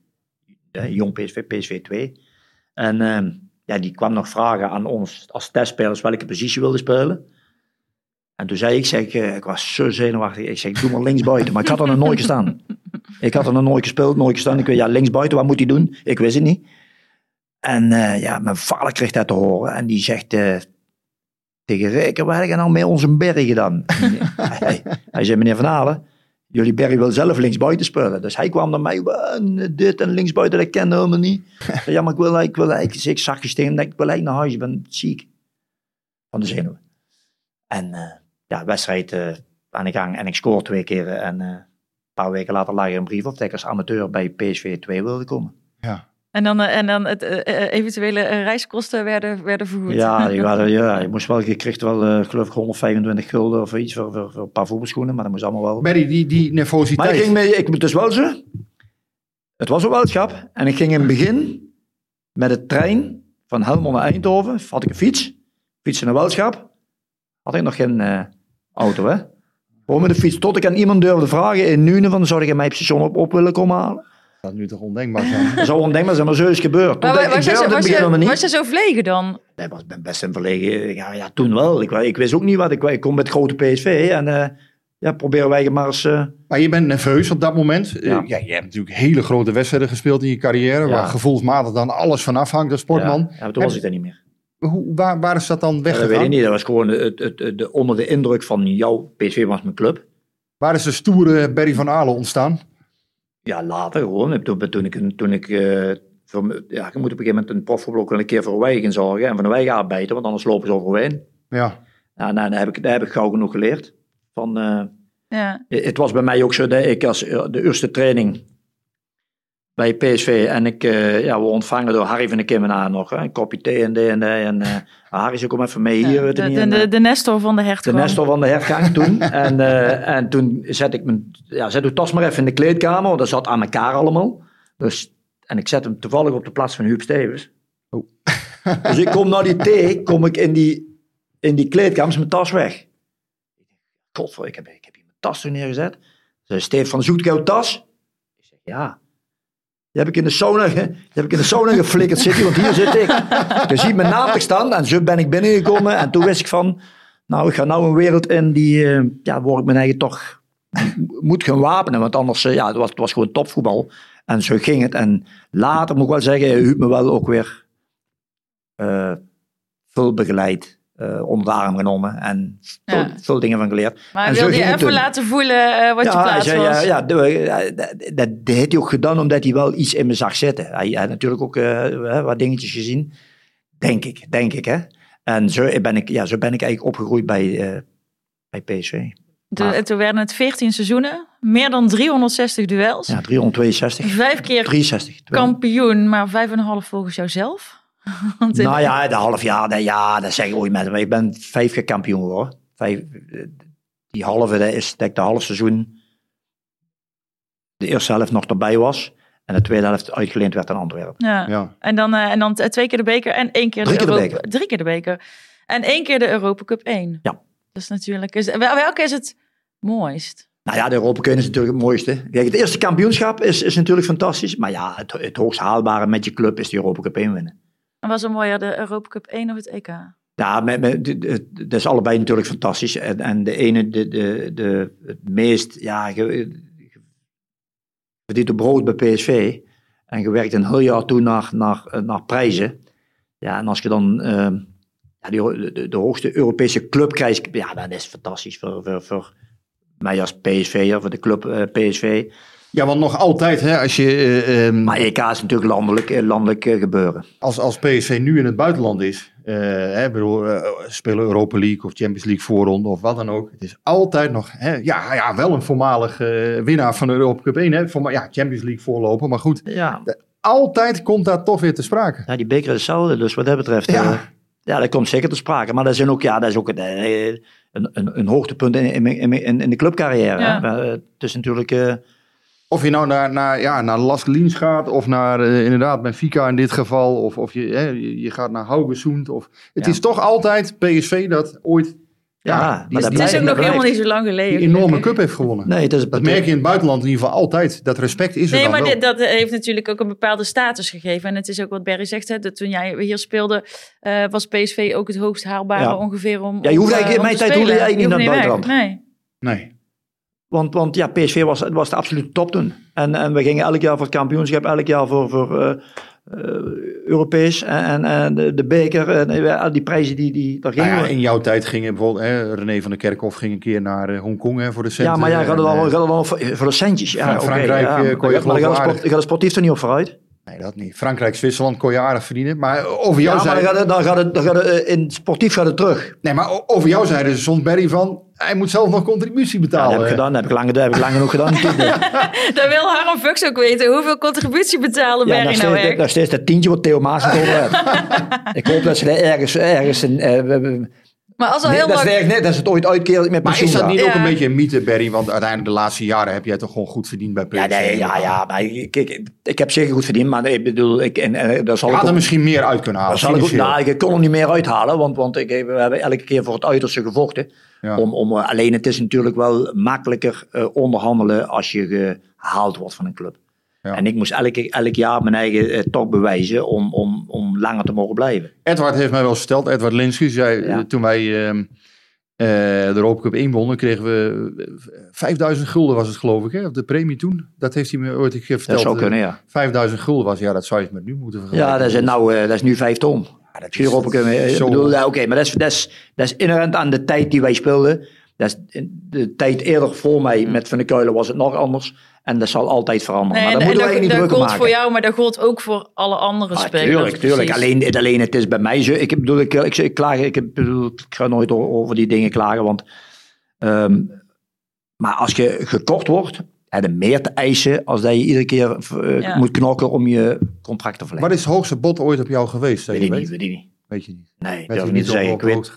Speaker 8: eh, jong PSV, PSV 2. En ehm, ja, die kwam nog vragen aan ons als testspelers welke positie we wilden spelen. En toen zei ik, zeg, eh, ik was zo zenuwachtig, ik zeg, doe maar linksbuiten. Maar ik had er nog nooit gestaan. Ik had er nog nooit gespeeld, nooit gestaan. Ik weet, ja, linksbuiten, wat moet hij doen? Ik wist het niet. En eh, ja, mijn vader kreeg dat te horen. En die zegt eh, tegen Rijker, wat heb je nou met onze Berry gedaan? hij, hij zei, meneer Van Halen, jullie Berry wil zelf linksbuiten spelen. Dus hij kwam naar mij, "Wa, dit en linksbuiten, dat kende helemaal niet. Ik ja, maar ik wil, ik wil eigenlijk, dus ik zag je tegen ik wil eigenlijk naar huis, ik ben ziek. Van de zenuwen. En eh, ja, wedstrijd eh, aan de gang en ik scoor twee keer. En eh, een paar weken later lag er een brief op dat ik als amateur bij PSV 2 wilde komen.
Speaker 3: En dan, eh, en dan het eh, eh, eventuele reiskosten werden, werden vergoed.
Speaker 8: Ja, die waren, ja, je moest wel, je kreeg wel, geloof ik, 125 gulden of iets voor, voor, voor een paar voetbalschoenen, maar dat moest allemaal wel.
Speaker 4: Barry, die, die
Speaker 8: Maar
Speaker 4: nervositeit.
Speaker 8: ik ging mee, ik moet dus wel zo. Het was een weldschap en ik ging in het begin met de trein van Helmond naar Eindhoven. Had ik een fiets, fietsen naar weldschap. Had ik nog geen eh, auto, hè? Gewoon met de fiets. Tot ik aan iemand durfde vragen in Nuenen van, zou ik mij op station op, op willen komen halen?
Speaker 4: Dat is nu toch ondenkbaar zijn.
Speaker 8: Dat zou ondenkbaar zijn, maar zo is het gebeurd. Toen
Speaker 3: Maar
Speaker 8: ik,
Speaker 3: was,
Speaker 8: ik
Speaker 3: je,
Speaker 8: durfde
Speaker 3: was,
Speaker 8: het begin
Speaker 3: je,
Speaker 8: helemaal niet.
Speaker 3: was je zo verlegen dan?
Speaker 8: Nee, was ben best een verlegen. Ja, ja, toen wel. Ik, ik wist ook niet wat. Ik, ik kom met grote PSV en eh, ja, proberen wij maar eens... eh,
Speaker 4: Maar je bent nerveus op dat moment. Eh,
Speaker 8: Ja.
Speaker 4: Ja. je hebt natuurlijk hele grote wedstrijden gespeeld in je carrière.
Speaker 8: Ja.
Speaker 4: Waar gevoelsmatig dan alles van afhangt als sportman.
Speaker 8: Ja, ja, maar toen was ik dat niet meer.
Speaker 4: Hoe, waar, waar is dat dan
Speaker 8: Ja, dat weet
Speaker 4: weggegaan?
Speaker 8: ik niet. Dat was gewoon het, het, het- de, onder de indruk van jouw PSV was mijn club.
Speaker 4: waar is de stoere Barry van Aalen ontstaan?
Speaker 8: Ja, later gewoon. Toen, toen ik, toen ik eh, voor, ja, je moet op een gegeven moment een profvoetbal ook wel een keer voor wij gaan zorgen. En van de wij gaan arbeiden, want anders lopen ze overheen.
Speaker 4: Ja.
Speaker 8: Ja, nou, daar, heb ik, daar heb ik gauw genoeg geleerd. Van, eh,
Speaker 3: Ja.
Speaker 8: Het was bij mij ook zo dat ik als eh, de eerste training bij PSV en ik, eh, ja, we ontvangen door Harry van de Kimmenaar nog, hè, een kopje thee en de en de. En eh, Harry zei, kom even mee hier.
Speaker 3: de, de,
Speaker 8: en,
Speaker 3: de,
Speaker 8: eh,
Speaker 3: de Nestor van de
Speaker 8: de
Speaker 3: hertgang.
Speaker 8: Nestor van de hergang toen. en, eh, en toen zet ik mijn, ja, zet uw tas maar even in de kleedkamer, want dat zat aan elkaar allemaal. Dus, en ik zet hem toevallig op de plaats van Huub Stevens.
Speaker 4: Oh.
Speaker 8: dus ik kom naar die thee, kom ik in die, in die kleedkamer, is mijn tas weg. Godver, ik heb, ik heb hier mijn tas toen neergezet. Ze Steve van, zoekt jouw tas? Ik zeg, ja. Die heb ik in de sauna, die heb ik in de sauna geflikkerd zitten, want hier zit ik. Je ziet mijn naam te staan en zo ben ik binnengekomen. En toen wist ik van, nou, ik ga nou een wereld in die, eh, ja, waar ik mijn eigen toch moet gaan wapenen. Want anders, eh, ja, het was, het gewoon topvoetbal. En zo ging het. En later moet ik wel zeggen, Huub me wel ook weer eh, veel begeleid. Eh, onder de arm genomen en veel,
Speaker 3: Ja.
Speaker 8: veel dingen van geleerd.
Speaker 3: Maar
Speaker 8: en
Speaker 3: wilde je even laten voelen eh, wat je plaats was?
Speaker 8: Ja, ja, dat, heeft hij ook gedaan omdat hij wel iets in me zag zitten. Hij had natuurlijk ook eh, wat dingetjes gezien. Denk ik, denk ik. Hè? En zo ben ik, ja, zo ben ik eigenlijk opgegroeid bij, eh, bij PSV.
Speaker 3: Toen werden het 14 seizoenen, meer dan 360 duels,
Speaker 8: Ja, 362.
Speaker 3: vijf keer
Speaker 8: 63.
Speaker 3: kampioen, maar vijf en een half volgens jouzelf.
Speaker 8: Nou ja, de half jaar, dat- ja, dat zeg ik ooit met. Maar ik ben vijf keer kampioen hoor. Vijf, eh, die halve, dat is dat ik de half seizoen de eerste helft nog erbij was. En de tweede helft uitgeleend werd aan Antwerpen.
Speaker 3: ja.
Speaker 4: Ja.
Speaker 3: En dan, eh, en dan t- twee keer de beker en één keer
Speaker 8: Drie
Speaker 3: de,
Speaker 8: keer de
Speaker 3: Europa,
Speaker 8: beker.
Speaker 3: Drie keer de beker. En één keer de Europa Cup 1.
Speaker 8: Ja.
Speaker 3: Dat is natuurlijk... Is, wel- welke is het mooist?
Speaker 8: Nou ja, de Europa Cup is natuurlijk het mooiste. Kijk, het eerste kampioenschap is, is natuurlijk fantastisch. Maar ja, het, het hoogst haalbare met je club is de Europa Cup 1 winnen.
Speaker 3: En was het mooier, de Europa Cup 1 of het EK?
Speaker 8: Ja, dat is allebei natuurlijk fantastisch. En, en de ene, de, de, de, het meest, ja, verdient de brood bij PSV. En je werkt een heel jaar toe naar, naar, naar prijzen. Ja, en als je dan ehm, die, de, de hoogste Europese club krijgt, ja, dat is fantastisch voor, voor, voor mij als PSV'er, voor de club eh, PSV.
Speaker 4: Ja, want nog altijd, hè, als je eh, ehm,
Speaker 8: Maar EK is natuurlijk landelijk, eh, landelijk eh, gebeuren.
Speaker 4: als, als PSV nu in het buitenland is, eh, hè, bedoel, spelen Europa League of Champions League voorronde of wat dan ook. Het is altijd nog, hè, ja, ja, wel een voormalig winnaar van de Europa Cup 1, hè, ja, Champions League voorlopen, maar goed.
Speaker 8: Ja,
Speaker 4: Altijd komt dat toch weer te sprake.
Speaker 8: Ja, die beker is hetzelfde, dus wat dat betreft.
Speaker 4: Ja.
Speaker 8: Ja, ja dat komt zeker te sprake. Maar dat, zijn ook, ja, dat is ook een, een, een hoogtepunt in, in, in, de clubcarrière.
Speaker 3: Ja.
Speaker 8: hè. Eh, Het is natuurlijk. Eh,
Speaker 4: Of je nou naar, naar, ja, naar Las Liens gaat, of naar eh, inderdaad Benfica in dit geval, of, of je, hè, je, je gaat naar Haugesund. Of, het
Speaker 8: Ja.
Speaker 4: is toch altijd PSV dat ooit
Speaker 8: ja,
Speaker 4: Ja,
Speaker 8: maar
Speaker 4: die-
Speaker 8: dat
Speaker 3: Het is ook
Speaker 8: dat
Speaker 3: nog helemaal niet zo lang geleden.
Speaker 4: die enorme cup heeft gewonnen.
Speaker 8: Nee, het is,
Speaker 4: Dat merk je in het buitenland in ieder geval altijd. Dat respect is er
Speaker 3: Nee,
Speaker 4: dan
Speaker 3: maar
Speaker 4: wel.
Speaker 3: dit, dat heeft natuurlijk ook een bepaalde status gegeven. En het is ook wat Barry zegt, hè, dat toen jij hier speelde, eh, was PSV ook het hoogst haalbare
Speaker 8: Ja.
Speaker 3: ongeveer om.
Speaker 8: Ja, je hoeft eigenlijk-
Speaker 3: eh,
Speaker 8: in mijn tijd hoefde je eigenlijk niet naar het
Speaker 3: weg. Nee.
Speaker 4: Nee.
Speaker 8: Want, want ja, PSV was, was de absolute top toen. En, en we gingen elk jaar voor het kampioenschap, elk jaar voor, voor eh, eh, Europees en, en, en de, de beker. En, eh, al die prijzen die, die daar
Speaker 4: Nou
Speaker 8: gingen.
Speaker 4: ja,
Speaker 8: we.
Speaker 4: in jouw tijd ging bijvoorbeeld hè, René van der Kerkhoff ging een keer naar Hongkong hè, voor de centen.
Speaker 8: ja, maar ja, gaat het het dan voor, voor de centjes. Ja,
Speaker 4: Frankrijk,
Speaker 8: ja, maar
Speaker 4: kon je
Speaker 8: maar
Speaker 4: ik
Speaker 8: gaat, sport, gaat de sportief er niet op vooruit.
Speaker 4: Nee, dat niet. Frankrijk, Zwitserland kon je aardig verdienen. Maar over jou
Speaker 8: Ja, maar
Speaker 4: zei...
Speaker 8: dan gaat het, dan gaat het, dan gaat het, eh, in sportief gaat het terug.
Speaker 4: Nee, maar over jou zeiden ze soms Barry van... Hij moet zelf nog contributie
Speaker 8: Ja,
Speaker 4: betalen.
Speaker 8: dat heb ik gedaan, dat heb ik lang, dat heb ik lang genoeg gedaan.
Speaker 3: Dan wil Harm Fuchs ook weten hoeveel contributie betaalde
Speaker 8: Ja,
Speaker 3: Barry
Speaker 8: nog
Speaker 3: nou
Speaker 8: steeds,
Speaker 3: echt.
Speaker 8: nog steeds dat tientje wat Theo Maas het over heeft. Ik hoop dat ze ergens, ergens een, eh,
Speaker 3: Maar als al
Speaker 8: nee,
Speaker 3: heel
Speaker 8: dat, is
Speaker 3: lang...
Speaker 8: werkt net, dat ze het ooit uitkeren met
Speaker 4: Maar
Speaker 8: pensioen.
Speaker 4: is dat niet ook een beetje een mythe, Barry? Want uiteindelijk de laatste jaren heb jij toch gewoon goed verdiend bij PSV?
Speaker 8: Ja, nee, ja, ja, maar ik, ik, ik heb zeker goed verdiend, maar ik bedoel, ik, en, en, daar zal
Speaker 4: Je
Speaker 8: ik
Speaker 4: had er
Speaker 8: ook-
Speaker 4: misschien meer uit kunnen halen.
Speaker 8: zal ik, nou, ik kon er niet meer uithalen, want, want ik, we hebben elke keer voor het uiterste gevochten.
Speaker 4: Ja.
Speaker 8: Om, om, eh, alleen het is natuurlijk wel makkelijker eh, onderhandelen als je gehaald wordt van een club.
Speaker 4: Ja.
Speaker 8: En ik moest elk, elk jaar mijn eigen eh, top bewijzen om, om, om langer te mogen blijven.
Speaker 4: Edward heeft mij wel verteld, Edward Linsky, zei
Speaker 8: Ja.
Speaker 4: eh, toen wij ehm, eh, de Europa Cup 1 wonnen, kregen we eh, 5000 gulden was het geloof ik, hè? De premie toen. Dat heeft hij me ooit een keer verteld.
Speaker 8: Dat zou kunnen, ja.
Speaker 4: 5000 gulden was, ja, dat zou je met nu moeten vergelijken.
Speaker 8: Ja, dat is, nou, dat is nu vijf ton.
Speaker 4: Ja, dat
Speaker 8: je Europa Cup, ik
Speaker 4: zo-
Speaker 8: bedoel, ja, oké, maar dat is, dat, is, dat is inherent aan de tijd die wij speelden. Dat de tijd eerder voor mij met Van der Keulen was het nog anders. En dat zal altijd veranderen.
Speaker 3: Nee,
Speaker 8: maar moeten we
Speaker 3: dat,
Speaker 8: eigenlijk niet
Speaker 3: dat
Speaker 8: druk maken.
Speaker 3: voor jou, maar dat gold ook voor alle andere
Speaker 8: Ah,
Speaker 3: spelers.
Speaker 8: tuurlijk, tuurlijk. Alleen, het- alleen het is bij mij zo. Ik bedoel, ik, ik, ik, klaag, ik, bedoel, ik ga nooit over die dingen klagen. Want, ehm, maar als je gekort wordt, heb je meer te eisen als dat je iedere keer eh,
Speaker 3: Ja.
Speaker 8: moet knokken om je contract te verlengen.
Speaker 4: Wat is het hoogste bod ooit op jou geweest? Dat
Speaker 8: weet
Speaker 4: je
Speaker 8: ik
Speaker 4: weet?
Speaker 8: niet, weet ik niet.
Speaker 4: Weet je niet.
Speaker 8: Nee,
Speaker 4: Werd
Speaker 8: durf
Speaker 4: je
Speaker 8: ik niet te
Speaker 4: op-
Speaker 8: zeggen.
Speaker 4: op
Speaker 8: Ik weet,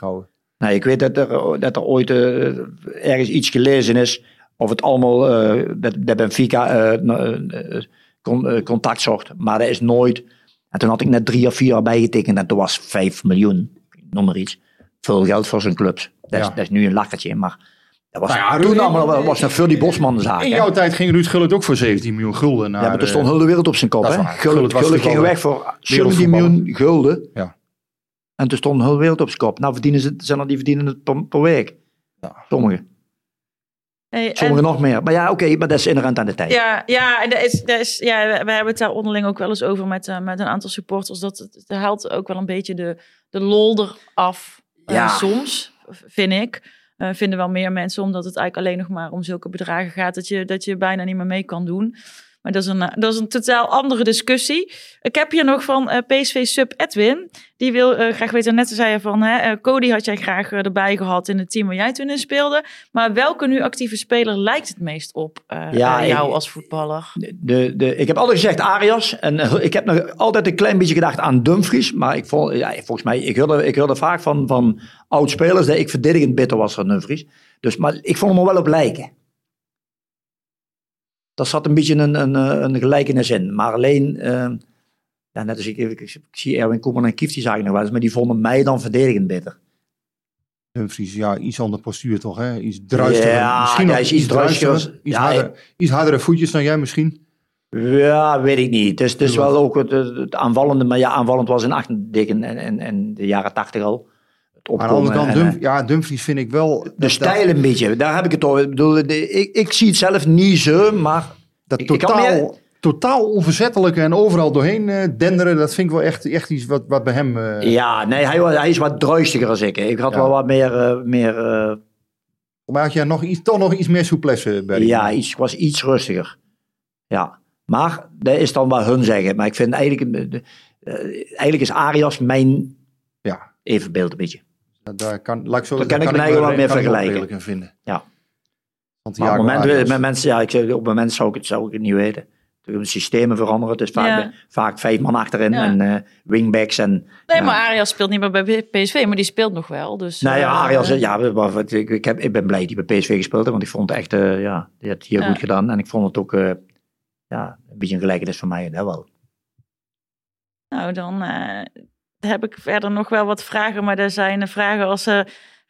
Speaker 8: Nee, ik weet dat er, dat er ooit eh, ergens iets gelezen is. Of het allemaal, eh, dat, dat Benfica eh, eh, con- eh, contact zocht. Maar dat is nooit. En toen had ik net drie of vier erbij getekend. En toen was 5 miljoen, noem maar iets. Veel geld voor zijn clubs. Dat
Speaker 4: Ja.
Speaker 8: dat is nu een lakkertje. Maar dat was,
Speaker 4: Nou ja,
Speaker 8: toen allemaal, was nog veel die Bosman zaak.
Speaker 4: In
Speaker 8: hè.
Speaker 4: jouw tijd ging Ruud Gullit ook voor 17 miljoen gulden naar...
Speaker 8: ja, maar er stond
Speaker 4: eh,
Speaker 8: heel de wereld op zijn kop.
Speaker 4: dat
Speaker 8: hè. Gullit,
Speaker 4: Gullit was
Speaker 8: Gullit ging weg voor 17
Speaker 4: wereldvoetballer.
Speaker 8: miljoen gulden.
Speaker 4: Ja.
Speaker 8: En toen stond heel de wereld op zijn kop. Nou verdienen ze, zijn er die verdienen het per, per week.
Speaker 4: Ja.
Speaker 8: Sommigen.
Speaker 3: Hey, en-
Speaker 8: Sommigen nog meer. Maar ja, oké, maar dat is inherent aan de tijd.
Speaker 3: Ja, ja, en dat is, dat is, ja, we we hebben het daar onderling ook wel eens over met, eh, met een aantal supporters. Dat het, het haalt ook wel een beetje de, de lol eraf eh,
Speaker 8: Ja.
Speaker 3: soms, vind ik. Eh, vinden wel meer mensen, omdat het eigenlijk alleen nog maar om zulke bedragen gaat, dat je, dat je bijna niet meer mee kan doen. Maar dat is een, eh, dat is een totaal andere discussie. Ik heb hier nog van eh, PSV Sub Edwin. Die wil eh, graag weten, net zei je van, hè, Cody had jij graag erbij gehad in het team waar jij toen in speelde. Maar welke nu actieve speler lijkt het meest op
Speaker 8: Ja,
Speaker 3: jou
Speaker 8: ik-
Speaker 3: als voetballer?
Speaker 8: De, de, ik heb altijd gezegd Arias. En ik heb nog altijd een klein beetje gedacht aan Dumfries. Maar ik vond, ja, volgens mij, ik hoorde, ik hoorde vaak van, van oud-spelers dat ik verdedigend bitter was van Dumfries. Dus, maar ik vond hem wel op lijken. Daar zat een beetje een, een, eh, een gelijkenis in. Maar alleen, eh, ja, net als ik, ik, ik zie Erwin Koeman en Kieft, die zagen nog wel eens, maar die vonden mij dan verdedigend bitter.
Speaker 4: Dumfries, ja, iets ander postuur toch, hè? Iets druistiger.
Speaker 8: Ja,
Speaker 4: misschien
Speaker 8: hij
Speaker 4: nog
Speaker 8: is iets druistiger.
Speaker 4: Iets,
Speaker 8: Ja,
Speaker 4: harder, iets hardere voetjes dan jij misschien.
Speaker 8: Ja, weet ik niet. Het is, het is wel ook het, het aanvallende, maar ja, aanvallend was in 88 en, en, en de jaren 80 al.
Speaker 4: Maar aan de andere kant, Dumf-
Speaker 8: eh,
Speaker 4: ja, Dumfries vind ik wel...
Speaker 8: de
Speaker 4: dat-
Speaker 8: stijl een beetje, daar heb ik het over. Ik, bedoel, de- ik, ik zie het zelf niet zo, maar
Speaker 4: Dat
Speaker 8: Ik-
Speaker 4: totaal,
Speaker 8: meer-
Speaker 4: totaal onverzettelijke en overal doorheen eh, denderen, dat vind ik wel echt, echt iets wat, wat bij hem... eh,
Speaker 8: ja, nee, hij, hij is wat druistiger als ik. Ik had
Speaker 4: Ja.
Speaker 8: wel wat meer, eh, meer
Speaker 4: Maar had jij nog iets, toch nog iets meer souplesse bij
Speaker 8: ja, iets, was iets rustiger. Ja, maar dat is dan wat hun zeggen. Maar ik vind eigenlijk, eigenlijk is Arias mijn
Speaker 4: Ja,
Speaker 8: evenbeeld een beetje.
Speaker 4: Daar kan, laat ik zo,
Speaker 8: Daar
Speaker 4: daar
Speaker 8: kan ik
Speaker 4: me
Speaker 8: eigenlijk wel mee
Speaker 4: ik
Speaker 8: vergelijken.
Speaker 4: in vinden.
Speaker 8: Ja.
Speaker 4: Want
Speaker 8: Maar op het moment, met mensen, ja, ik zeg, op het moment zou ik het, zou ik het niet weten. De systemen veranderen. Het is vaak,
Speaker 3: Ja.
Speaker 8: vaak vijf man achterin
Speaker 3: Ja.
Speaker 8: en eh, wingbacks. En,
Speaker 3: Nee,
Speaker 8: ja.
Speaker 3: maar Arias speelt niet meer bij PSV, maar die speelt nog wel. Dus,
Speaker 8: Nou ja,
Speaker 3: eh,
Speaker 8: Arias, ja, ik, ik, heb, ik ben blij dat hij bij PSV gespeeld heeft, want ik vond het echt, eh, ja, die had het hier
Speaker 3: Ja.
Speaker 8: goed gedaan. En ik vond het ook, eh, ja, een beetje een gelijkenis van mij, dat wel.
Speaker 3: Nou, dan eh, heb ik verder nog wel wat vragen. Maar er zijn vragen als... eh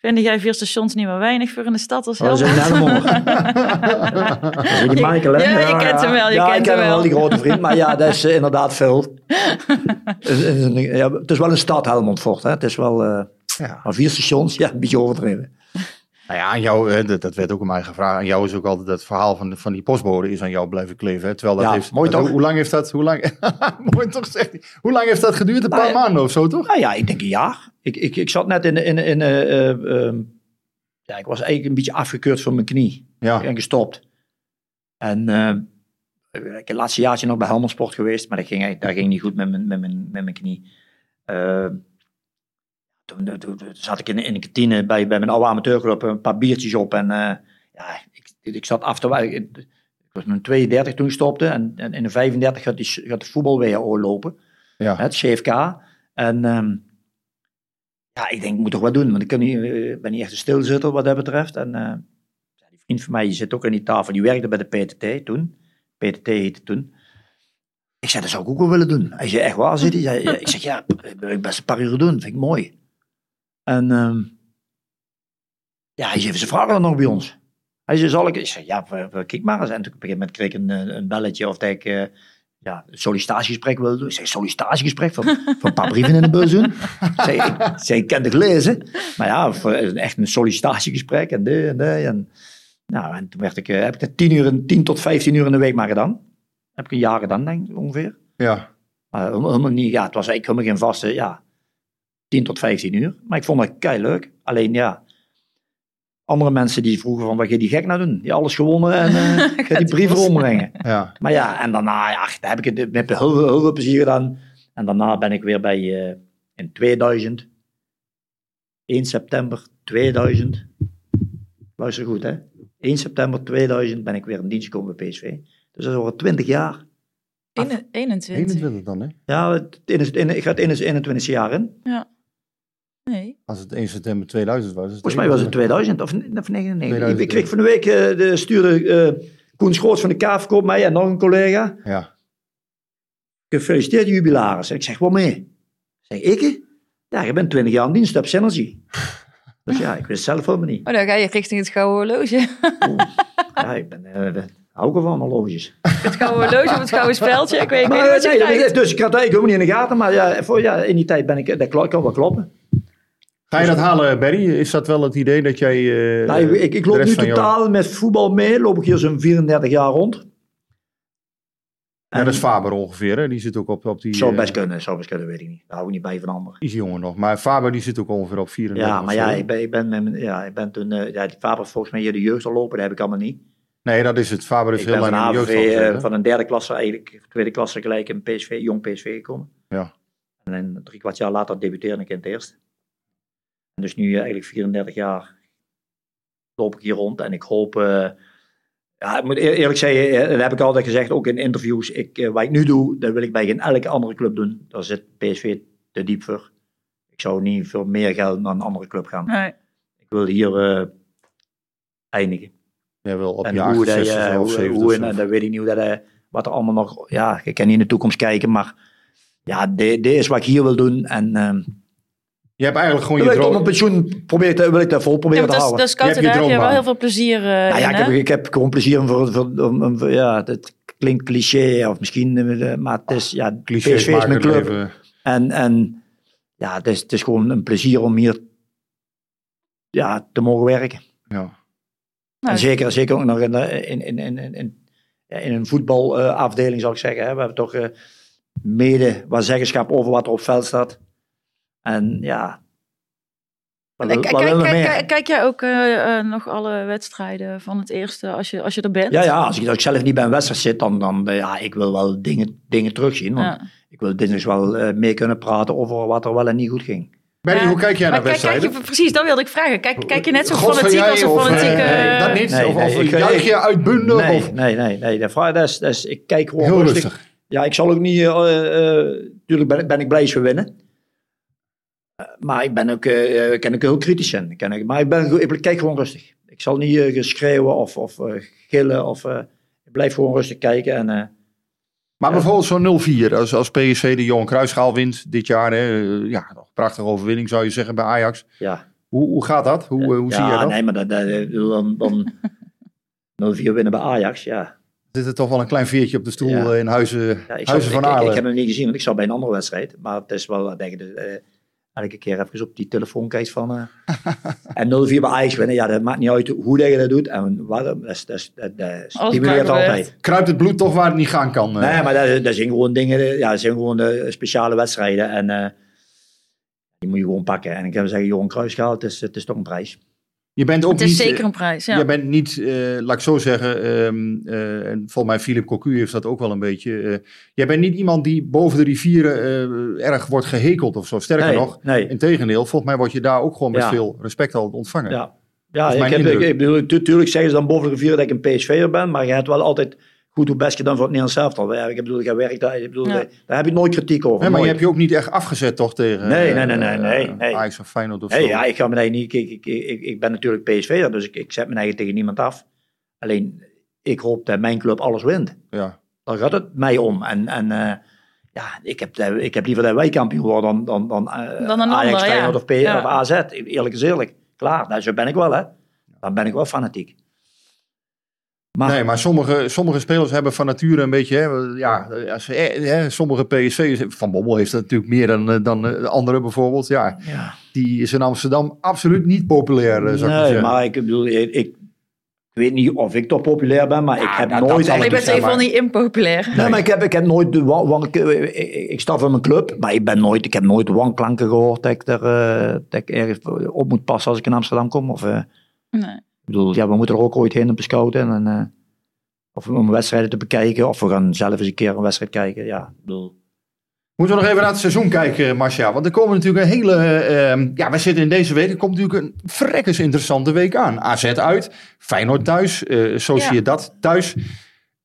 Speaker 3: vind jij vier stations niet meer weinig voor in de stad als
Speaker 8: Oh, dat is
Speaker 3: Helmond?
Speaker 8: een Helmond. Dat is die Michael, hè?
Speaker 3: Ja, je kent hem wel, je
Speaker 8: ja,
Speaker 3: kent
Speaker 8: ik ken
Speaker 3: hem wel.
Speaker 8: wel, die grote vriend. Maar ja, dat is eh, inderdaad veel. Het is een- ja, het is wel een stad, Helmond Fort. Hè? Het is wel, eh,
Speaker 4: Ja.
Speaker 8: maar vier stations, ja, een beetje overdreven.
Speaker 4: Nou ja, aan jou, hè, dat, dat werd ook aan mij gevraagd. Aan jou is ook altijd het verhaal van, van die postbode is aan jou blijven kleven. Hè? Terwijl dat
Speaker 8: Ja,
Speaker 4: heeft,
Speaker 8: mooi
Speaker 4: dat-
Speaker 8: toch?
Speaker 4: Hoe lang heeft dat, hoe lang, mooi toch zegt hij. Hoe lang heeft dat geduurd? Een
Speaker 8: Nou,
Speaker 4: paar
Speaker 8: ja.
Speaker 4: maanden of zo, toch?
Speaker 8: Nou ja, ik denk een jaar. Ik, ik, ik zat net in, in, in ehm, ja, ik was eigenlijk een beetje afgekeurd van mijn knie.
Speaker 4: Ja.
Speaker 8: en gestopt. En eh, ik het laatste jaartje nog bij Helmond Sport geweest, maar dat ging, dat ging niet goed met mijn, met mijn, met mijn knie. Toen, toen, toen zat ik in, in de kantine bij, bij mijn oude amateurclub een paar biertjes op. En eh, ja, ik, ik zat af te. Ik, ik was mijn 32 toen ik stopte. En, en in de 35 gaat, die, gaat de voetbal-WHO lopen.
Speaker 4: Ja.
Speaker 8: Het CFK. En ehm, ja, ik denk, ik moet toch wat doen. Want ik kan niet, eh, ben niet echt een stilzitter wat dat betreft. En eh, die vriend van mij die zit ook aan die tafel. Die werkte bij de PTT toen. PTT heette toen. Ik zei, dat zou ik ook wel willen doen. Hij zei, echt waar zit hij? Ik zeg, ja, dat wil ik best een paar uur doen. vind ik mooi. En ehm, ja, hij zei, ze vragen dan nog bij ons. Hij zei, zal ik? Ik zeg, ja, kijk maar eens. En toen op een gegeven moment kreeg ik een, eh, een belletje of dat ik eh, ja, een sollicitatiegesprek wilde doen. Ik zei, sollicitatiegesprek? Van, van een paar brieven in de bus doen? Ik zei, ik, zei, het lezen. Maar ja, voor, echt een sollicitatiegesprek en dit en dat. En, nou, en toen werd ik, eh, heb ik dat 10, uur, 10 tot 15 uur in de week maar gedaan. Heb ik een jaar gedaan, denk ik, ongeveer.
Speaker 4: Ja.
Speaker 8: Maar helemaal niet, ja, het was eigenlijk helemaal geen vaste, ja, 10 tot 15 uur. Maar ik vond het kei leuk. Alleen ja, andere mensen die vroegen van, wat ga je die gek nou doen? Die alles gewonnen en eh ga die brieven ombrengen.
Speaker 4: Ja.
Speaker 8: Maar ja, en daarna, ja, daar heb ik het met heel, veel- heel veel plezier gedaan. En daarna ben ik weer bij, eh, in 2000, 1 september 2000, luister goed hè, 1 september 2000 ben ik weer in dienst gekomen bij PSV. Dus dat is al 20 jaar.
Speaker 3: Ene- 21.
Speaker 4: 21 dan, hè?
Speaker 8: Ja, het, in, in, ik ga het in het 21 jaar in.
Speaker 3: Nee.
Speaker 4: Als het 1 september 2000 was.
Speaker 8: Volgens mij was het 2000 of, of 99.
Speaker 4: 2000.
Speaker 8: Ik kreeg van de week, eh, de, stuurde eh Koen Schoots van de KVK op mij en nog een collega.
Speaker 4: Ja.
Speaker 8: Gefeliciteerd jubilaris. En ik zeg, wat mee? Zeg ik? Ja, je bent 20 jaar in dienst, heb Synergy. Dus ja, ik wist het zelf helemaal niet.
Speaker 3: Oh, dan ga je richting het gouden horloge.
Speaker 8: Ja, ik ben, eh, daar hou ik horloges.
Speaker 3: Het gouden horloge of het gouden speldje. Ik weet, ik weet
Speaker 8: Maar,
Speaker 3: niet wat je
Speaker 8: nee, dat- dus ik had het eigenlijk helemaal niet in de gaten, maar ja, voor, ja, in die tijd ben ik, dat klo- kan wel kloppen.
Speaker 4: Ga je dat halen, Barry? Is dat wel het idee dat jij... eh,
Speaker 8: Nou, ik, ik, loop nu totaal met voetbal mee, loop ik hier zo'n 34 jaar rond.
Speaker 4: Ja, dat is Faber ongeveer, hè? Die zit ook op, op die...
Speaker 8: Zou
Speaker 4: eh,
Speaker 8: best kunnen, zou best kunnen, weet ik niet. Daar hou ik niet bij van anderen.
Speaker 4: Is jonger nog. Maar Faber die zit ook ongeveer op 34.
Speaker 8: Ja, maar ja, ik ben, ik ben, met mijn- ja, ik ben toen, eh ja, die Faber volgens mij hier de jeugd al lopen, dat heb ik allemaal niet.
Speaker 4: Nee, dat is het. Faber is
Speaker 8: Ik
Speaker 4: heel lang in de jeugd
Speaker 8: eh, van een derde klasse eigenlijk, tweede klasse gelijk in PSV, jong PSV gekomen.
Speaker 4: Ja.
Speaker 8: En dan drie kwart jaar later debuteerde ik in het eerst. En dus nu eh, eigenlijk 34 jaar loop ik hier rond en ik hoop... eh, ja, ik moet eer- eerlijk zeggen, eh, dat heb ik altijd gezegd, ook in interviews. Ik, wat ik nu doe, dat wil ik bij geen elke andere club doen. Daar zit PSV te diep voor. Ik zou niet voor meer geld naar een andere club gaan.
Speaker 3: Nee.
Speaker 8: Ik wil hier eh, eindigen.
Speaker 4: Jij wil op
Speaker 8: En
Speaker 4: je
Speaker 8: hoe, dat,
Speaker 4: 68
Speaker 8: je,
Speaker 4: of
Speaker 8: hoe,
Speaker 4: 70
Speaker 8: hoe
Speaker 4: of-
Speaker 8: en dat weet ik niet hoe dat, eh, wat er allemaal nog, ja, ik kan niet in de toekomst kijken, maar ja, dit, dit is wat ik hier wil doen en ehm,
Speaker 4: Je hebt eigenlijk gewoon
Speaker 8: Wil
Speaker 4: je
Speaker 8: ik tot mijn
Speaker 4: droom.
Speaker 8: pensioen probeer te, wil ik dat vol
Speaker 3: Ja,
Speaker 8: proberen
Speaker 3: maar
Speaker 8: te
Speaker 3: is-
Speaker 8: houden.
Speaker 3: dat scouten,
Speaker 4: Je hebt je
Speaker 3: daar heb je wel heel veel plezier eh,
Speaker 8: Nou ja, ik, heb, ik heb gewoon plezier voor, voor, om, om- voor- ja, het klinkt cliché of misschien, eh, maar het is, ja,
Speaker 4: Clichés
Speaker 8: PSV is mijn
Speaker 4: het
Speaker 8: club.
Speaker 4: leven-
Speaker 8: En, en ja, het is, het is gewoon een plezier om hier ja, te mogen werken.
Speaker 4: Ja.
Speaker 3: Nou,
Speaker 8: en zeker, zeker ook nog in, de- in, in, in, in, in, ja, een voetbalafdeling, zou ik zeggen. Hè. We hebben toch eh, mede wat zeggenschap over wat er op veld staat. En ja, wat,
Speaker 3: Kijk,
Speaker 8: wat
Speaker 3: jij ook eh, eh, nog alle wedstrijden van het eerste als je, als je er bent?
Speaker 8: Ja, ja, als ik, als ik zelf niet bij een wedstrijd zit, dan, dan eh, ja, ik wil wel dingen, dingen terugzien. Want
Speaker 3: Ja.
Speaker 8: ik wil dinsdags wel eh, mee kunnen praten over wat er wel en niet goed ging.
Speaker 4: Benny,
Speaker 3: Ja.
Speaker 4: hoe kijk jij
Speaker 3: Maar
Speaker 4: naar
Speaker 3: kijk, kijk
Speaker 4: wedstrijden?
Speaker 3: je, precies, dat wilde ik vragen. Kijk, kijk je net zo fanatiek als een
Speaker 4: of,
Speaker 3: fanatieke...
Speaker 4: eh,
Speaker 3: eh,
Speaker 4: dat niet?
Speaker 8: Nee,
Speaker 4: of
Speaker 8: nee,
Speaker 4: of
Speaker 8: ik-
Speaker 4: juich je uitbundig?
Speaker 8: Nee,
Speaker 4: of
Speaker 8: nee, nee, nee. Dat, dat is, dat is, ik kijk gewoon
Speaker 4: heel
Speaker 8: rustig.
Speaker 4: rustig?
Speaker 8: Ja, ik zal ook niet... eh eh, tuurlijk ben, ik- ben ik blij als we winnen. Eh, maar ik ben ook, eh, ik kan ook heel kritisch zijn. Ik kan, maar ik, ben, ik kijk gewoon rustig. Ik zal niet eh, geschreeuwen of, of eh, gillen. Of, eh, ik blijf gewoon rustig kijken. En, eh,
Speaker 4: Maar bijvoorbeeld zo'n 0-4, als, als PSV de Johan Cruijffschaal wint dit jaar. Hè, eh, ja, nog een prachtige overwinning zou je zeggen bij Ajax.
Speaker 8: ja,
Speaker 4: Hoe, hoe gaat dat? Hoe, eh, hoe zie je dat?
Speaker 8: nee, maar dat, dat, ik bedoel, dan, dan 0-4 winnen bij Ajax, ja.
Speaker 4: Zit er toch wel een klein veertje op de stoel
Speaker 8: Ja.
Speaker 4: eh, in Huizen,
Speaker 8: ja ik, zou-
Speaker 4: huizen van
Speaker 8: ik, ik,
Speaker 4: Aarle?
Speaker 8: ik heb hem niet gezien, want ik zat bij een andere wedstrijd. Maar het is wel, denk ik, elke keer even op die telefoon kijkt van... eh, en 0-4 bij Ajax winnen, ja, dat maakt niet uit hoe dat je dat doet. En wat, dat, dat, is- dat, dat stimuleert altijd.
Speaker 4: Kruipt het bloed toch waar het niet gaan kan? eh?
Speaker 8: Nee, maar dat, dat zijn gewoon dingen, ja, dat zijn gewoon eh, speciale wedstrijden. En eh, die moet je gewoon pakken. En ik heb zeggen, Johan Cruijffschaal, het is, het is toch een prijs.
Speaker 4: Je bent ook
Speaker 3: Het is
Speaker 4: niet...
Speaker 3: zeker
Speaker 4: eh,
Speaker 3: een prijs, ja.
Speaker 4: Je bent niet, eh, laat ik zo zeggen, ehm, eh, en volgens mij Philip Cocu heeft dat ook wel een beetje. eh, jij bent niet iemand die boven de rivieren eh, erg wordt gehekeld of zo. Sterker
Speaker 8: nee,
Speaker 4: nog,
Speaker 8: nee.
Speaker 4: integendeel, volgens mij word je daar ook gewoon met
Speaker 8: Ja.
Speaker 4: veel respect al ontvangen.
Speaker 8: Ja, ja ik, heb, ik, bedoel, tu- tuurlijk zeggen ze dan boven de rivier dat ik een PSV'er ben, maar je hebt wel altijd goed hoe best gedaan voor het Nederlands elftal. Ja, ik bedoel, ik werk daar, ik bedoel,
Speaker 3: Ja.
Speaker 8: daar, daar heb je nooit kritiek over.
Speaker 4: Nee, maar je
Speaker 8: nooit.
Speaker 4: hebt je ook niet echt afgezet toch tegen
Speaker 8: Nee,
Speaker 4: eh,
Speaker 8: nee, nee, nee,
Speaker 4: eh,
Speaker 8: nee, nee.
Speaker 4: Ajax of Feyenoord of
Speaker 8: Nee,
Speaker 4: zo.
Speaker 8: ja, ik ga me daar niet. Ik, ik, ik, ik ben natuurlijk PSV'er, dus ik, ik zet me eigen tegen niemand af. Alleen, ik hoop dat mijn club alles wint.
Speaker 4: Ja.
Speaker 8: Daar gaat het mij om. En, en eh, ja, ik heb, ik heb liever dat wij kampioen worden dan, dan, dan, eh,
Speaker 3: Dan een
Speaker 8: Ajax,
Speaker 3: ander, ja.
Speaker 8: Feyenoord of, P,
Speaker 3: Ja.
Speaker 8: of AZ. Eerlijk is eerlijk. Klaar, nou, zo ben ik wel, hè. Dan ben ik wel fanatiek. Maar,
Speaker 4: Nee, maar sommige, sommige spelers hebben van nature een beetje, hè, ja, als, eh, hè, sommige PSV's, Van Bommel heeft dat natuurlijk meer dan, eh, dan eh, de anderen bijvoorbeeld. Ja,
Speaker 8: ja.
Speaker 4: die is in Amsterdam absoluut niet populair, zou ik maar
Speaker 8: nee,
Speaker 4: zeggen.
Speaker 8: maar ik bedoel, ik, ik weet niet of ik toch populair ben, maar ik heb
Speaker 4: dat
Speaker 8: nooit...
Speaker 3: je
Speaker 4: ik
Speaker 3: geval
Speaker 4: maar.
Speaker 3: niet impopulair.
Speaker 8: Nee, maar ik heb, ik heb nooit de ik, ik, ik sta voor mijn club, maar ik, ben nooit, ik heb nooit wanklanken gehoord dat ik, er, dat ik ergens op moet passen als ik in Amsterdam kom. Of, eh,
Speaker 3: Nee.
Speaker 8: Bedoel, ja, we moeten er ook ooit heen om te scouten. En, eh, of om wedstrijden te bekijken, of we gaan zelf eens een keer een wedstrijd kijken. Ja, ik bedoel,
Speaker 4: Moeten we nog even naar het seizoen kijken, Marcia? Want er komen natuurlijk een hele... eh, ehm, ja, we zitten in deze week. Er komt natuurlijk een verrekkers interessante week aan. AZ uit, Feyenoord thuis, eh Sociedad thuis.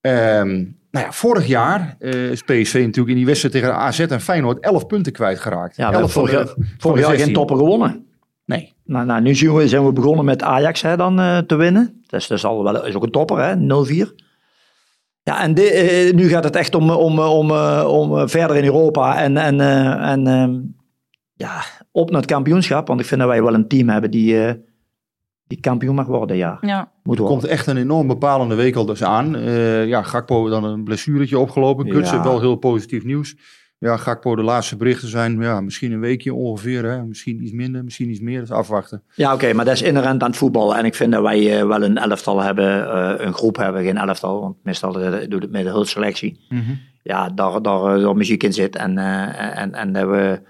Speaker 4: Ehm, nou ja, vorig jaar eh, is PSV natuurlijk in die wedstrijd tegen AZ en Feyenoord 11 punten kwijtgeraakt.
Speaker 8: ja, we hebben
Speaker 4: 11 van
Speaker 8: vorig jaar, vorig geen
Speaker 4: 16.
Speaker 8: topper gewonnen.
Speaker 4: Nee.
Speaker 8: Nou, nou nu zien we, zijn we begonnen met Ajax hè, dan eh, te winnen. Dat is, al wel, is ook een topper, hè, 0-4. Ja, en de- eh, nu gaat het echt om, om, om, eh, om eh, verder in Europa en, en, eh, en ehm, ja, op naar het kampioenschap. Want ik vind dat wij wel een team hebben die, eh, die kampioen mag worden, ja.
Speaker 3: Ja.
Speaker 8: Moet
Speaker 4: Er
Speaker 8: worden.
Speaker 4: komt echt een enorm bepalende week al dus aan. Eh, ja, Gakpo dan een blessuretje opgelopen. Gutsen
Speaker 8: Ja.
Speaker 4: wel heel positief nieuws. Ja, Gakpo, de laatste berichten zijn ja, misschien een weekje ongeveer. Hè? Misschien iets minder, misschien iets meer. Dat is afwachten.
Speaker 8: Ja, oké, maar dat is inherent aan het voetbal. En ik vind dat wij eh, wel een elftal hebben, eh, een groep hebben, geen elftal. Want meestal doet het met de hulpselectie. Ja, daar, daar, eh, daar muziek in zit. En, en, en dat we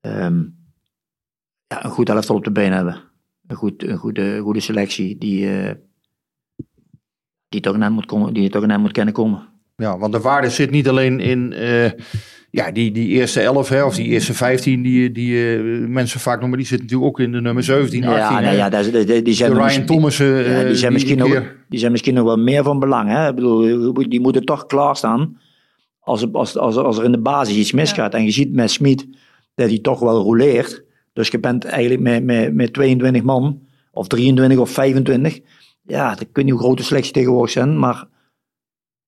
Speaker 8: ehm, ja, een goed elftal op de been hebben. Een, goed, een goede, goede selectie die, die, toch naar moet komen, die toch naar moet kunnen komen.
Speaker 4: Ja, want de waarde zit niet alleen in eh, ja, die, die eerste 11 hè, of die eerste 15 die, die eh, mensen vaak noemen. Die zitten natuurlijk ook in de nummer 17, 18.
Speaker 8: ja,
Speaker 4: hè.
Speaker 8: nee, ja, dat die, die, die zijn
Speaker 4: de Ryan
Speaker 8: misschien-
Speaker 4: Thomas. eh,
Speaker 8: Ja, die, zijn misschien
Speaker 4: een
Speaker 8: nog,
Speaker 4: keer-
Speaker 8: die zijn misschien nog wel meer van belang. Hè? Ik bedoel, die moeten toch klaarstaan als, als, als, als er in de basis iets misgaat. En je ziet met Smit dat hij toch wel rouleert. Dus je bent eigenlijk met, met, met 22 man, of 23 of 25. Ja, ik weet niet hoe groot de selectie tegenwoordig zijn, maar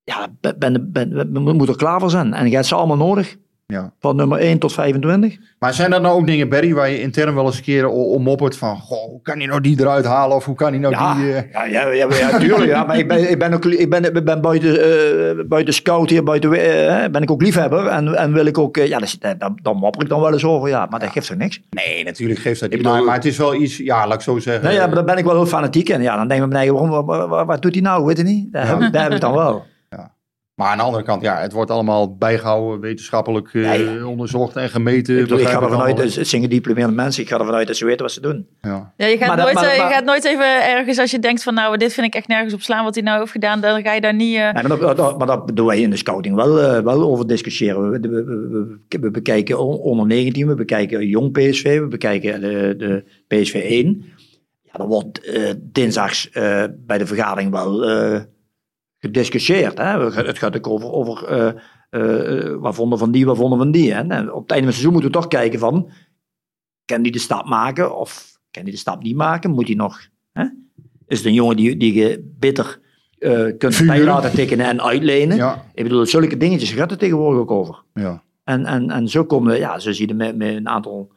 Speaker 8: ja, ben, ben, moeten er klaar voor zijn. En je hebt ze allemaal nodig.
Speaker 4: Ja.
Speaker 8: Van nummer 1 tot 25.
Speaker 4: Maar zijn dat nou ook dingen, Barry, waar je intern wel eens een keer om moppert van, goh, hoe kan hij nou die eruit halen of hoe kan hij nou
Speaker 8: Ja,
Speaker 4: die... eh,
Speaker 8: ja, ja, ja, ja, tuurlijk. Ja, maar ik ben, ik ben, ook, ik ben, ik ben buiten, eh, buiten scout hier, buiten, eh, ben ik ook liefhebber. En, en wil ik ook, ja, dan, dan mopper ik dan wel eens over, ja. Maar dat geeft toch niks?
Speaker 4: Nee, natuurlijk geeft dat niet. maar, maar het is wel iets, ja, laat ik zo zeggen.
Speaker 8: Nee, ja, maar dan ben ik wel heel fanatiek. En ja, dan denk ik bij mij, waarom, wat, wat, doet hij nou, weet je niet? Daar, heb, daar heb ik dan wel.
Speaker 4: Maar aan de andere kant, ja, het wordt allemaal bijgehouden, wetenschappelijk eh, onderzocht en gemeten.
Speaker 8: Ik, bedoel, ik ga
Speaker 4: begrijp
Speaker 8: ervan uit,
Speaker 4: allemaal.
Speaker 8: dat het zijn gediplomeerde mensen, ik ga ervan uit dat ze weten wat ze doen.
Speaker 4: Ja.
Speaker 3: Ja, je, gaat
Speaker 8: Maar dat-
Speaker 3: nooit,
Speaker 8: maar-
Speaker 3: eh,
Speaker 8: maar-
Speaker 3: je gaat nooit even ergens als je denkt van nou, dit vind ik echt nergens op slaan wat hij nou heeft gedaan. Dan ga je daar niet... eh,
Speaker 8: Nee, maar, dat, dat- maar dat doen wij in de scouting wel, wel over discussiëren. We, we, we, we- we bekijken on- onder 19, we bekijken jong PSV, we bekijken de, de PSV 1. Ja, er wordt eh, dinsdags eh, bij de vergadering wel eh, gediscussieerd. Hè? Het gaat ook over, over eh, eh, wat vonden van die, wat vonden van die. Hè? En op het einde van het seizoen moeten we toch kijken van, kan die de stap maken of kan die de stap niet maken? Moet hij nog... Hè? Is het een jongen die, die je bitter eh kunt bij laten tekenen en uitlenen?
Speaker 4: Ja,
Speaker 8: Ik bedoel, zulke dingetjes gaat er tegenwoordig ook over.
Speaker 4: ja.
Speaker 8: En, en, en zo komen we, ja, zo zie je met, met een aantal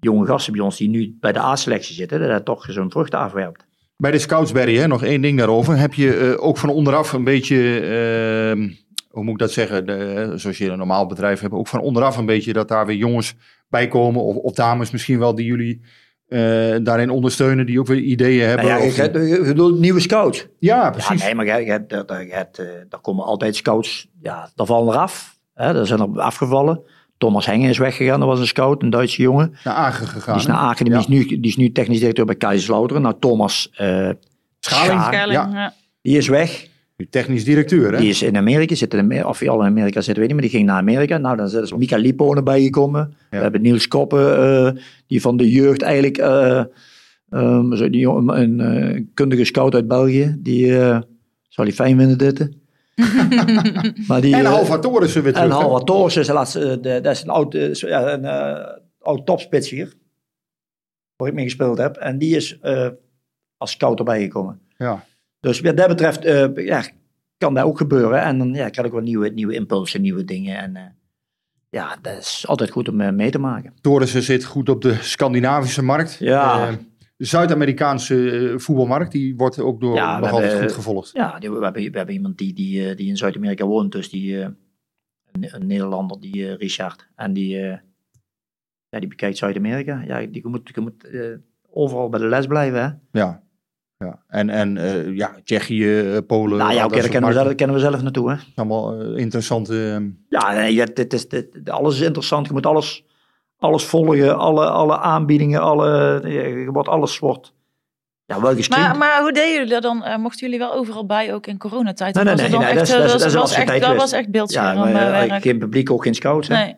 Speaker 8: jonge gasten bij ons die nu bij de A-selectie zitten, dat dat toch zo'n vruchten afwerpt.
Speaker 4: Bij de Scoutsberry, hè, nog één ding daarover. Heb je eh, ook van onderaf een beetje, ehm, hoe moet ik dat zeggen, de, zoals je een normaal bedrijf hebt, ook van onderaf een beetje dat daar weer jongens bij komen, of, of dames misschien wel, die jullie eh, daarin ondersteunen, die ook weer ideeën hebben.
Speaker 8: Nou ja,
Speaker 4: of-
Speaker 8: je, je, je bedoelt nieuwe scouts.
Speaker 4: ja,
Speaker 8: Ja,
Speaker 4: precies.
Speaker 8: nee, maar je, je, je hebt, eh, daar komen altijd scouts, ja, daar vallen eraf. Hè, daar zijn er afgevallen. Thomas Hengen is weggegaan, dat was een scout, een Duitse jongen.
Speaker 4: Naar Agen gegaan.
Speaker 8: Die is naar? Aachen, die,
Speaker 4: Ja.
Speaker 8: is nu, die is nu technisch directeur bij Kaiserslauteren. Nou, Thomas eh,
Speaker 4: Schaling. Ja.
Speaker 3: ja.
Speaker 8: die is weg.
Speaker 4: Nu technisch directeur, hè?
Speaker 8: Die is in Amerika, zit in Amerika, of hij al in Amerika zit, weet ik niet, maar die ging naar Amerika. Nou, dan is Mika Liponen bijgekomen. We hebben Niels Koppen, eh, die van de jeugd eigenlijk, eh, ehm, die een kundige scout uit België, die zal hij fijn vinden dit. Maar die,
Speaker 4: en
Speaker 8: eh,
Speaker 4: Alfa Torissen weer terug.
Speaker 8: en
Speaker 4: hè?
Speaker 8: Halvard Torres is laatste, eh, de- dat is een oud, eh, ja, een, eh, oud topspits hier, waar ik mee gespeeld heb. En die is eh, als scout erbij gekomen.
Speaker 4: Ja.
Speaker 8: Dus wat dat betreft eh, ja, kan dat ook gebeuren. En dan ja, krijg ik wel nieuwe, nieuwe impulsen, nieuwe dingen. En eh, ja, dat is altijd goed om eh, mee te maken.
Speaker 4: Torissen zit goed op de Scandinavische markt.
Speaker 8: Ja.
Speaker 4: Zuid-Amerikaanse eh, voetbalmarkt, die wordt ook door
Speaker 8: Ja, hebben-
Speaker 4: goed gevolgd.
Speaker 8: Ja, die- we, hebben, we hebben iemand die, die, eh, die in Zuid-Amerika woont. Dus die, eh, een, een Nederlander, die Richard. En die, ja, die bekijkt Zuid-Amerika. Ja, die, je moet, je moet overal bij de les blijven. Hè?
Speaker 4: Ja. ja. En, en ja, Tsjechië, Polen.
Speaker 8: nou ja, oké, daar kennen we, zelf, kennen we zelf naartoe. Hè?
Speaker 4: Allemaal interessante... eh,
Speaker 8: Ja, nee, dit is, dit, alles is interessant. Je moet alles, alles volgen, alle, alle aanbiedingen, alle, je, wordt alles wordt ja, wel gestreamd.
Speaker 3: Maar, maar hoe deden jullie dat dan? Eh, mochten jullie wel overal bij, ook in coronatijd?
Speaker 8: Nee, nee, nee,
Speaker 3: het dan
Speaker 8: nee,
Speaker 3: echt,
Speaker 8: dat
Speaker 3: eh,
Speaker 8: dat dat
Speaker 3: was echt, dat
Speaker 8: wist.
Speaker 3: was echt
Speaker 8: ja,
Speaker 3: beeldscherm
Speaker 8: maar,
Speaker 3: eh,
Speaker 8: eh,
Speaker 3: werk.
Speaker 8: geen publiek, ook geen scouts. Hè?
Speaker 3: Nee.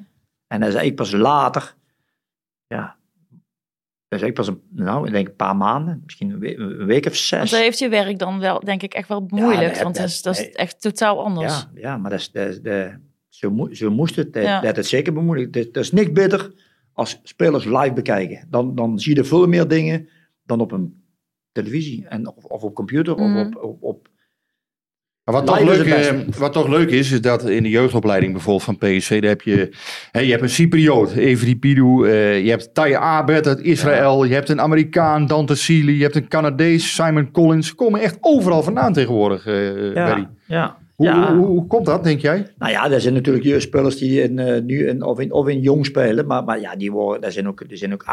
Speaker 8: En dat is eigenlijk pas later. Ja. Dat is eigenlijk pas een, nou, ik denk een paar maanden, misschien een week, een week of zes.
Speaker 3: Want dan heeft je werk dan wel, denk ik, echt wel bemoeilijkt.
Speaker 8: nee,
Speaker 3: want dat
Speaker 8: dat-
Speaker 3: is, dat is echt totaal anders.
Speaker 8: Ja, ja, maar dat is, dat is de, zo, moe- zo moest het. Dat,
Speaker 3: Ja.
Speaker 8: dat het zeker bemoeilijkt. Dat, dat is niks beter als spelers live bekijken. Dan, dan zie je veel meer dingen dan op een televisie en, of, of op computer
Speaker 3: Mhm.
Speaker 8: of op, op, op
Speaker 4: wat toch, leuk, eh, wat toch leuk is, is dat in de jeugdopleiding bijvoorbeeld van PSV, daar heb je, hè, je hebt een Cypriot, Evri Pidou, eh, je hebt Taya Abed uit Israël, je hebt een Amerikaan, Dante Sealy, je hebt een Canadees, Simon Collins. Ze komen echt overal vandaan tegenwoordig, eh Barry.
Speaker 8: ja.
Speaker 4: Hoe,
Speaker 8: ja.
Speaker 4: hoe, hoe komt dat, denk jij?
Speaker 8: Nou ja, er zijn natuurlijk jeugdspelers die in, eh, nu in, of, in, of in jong spelen. Maar, maar ja, die worden, er zijn ook, er zijn ook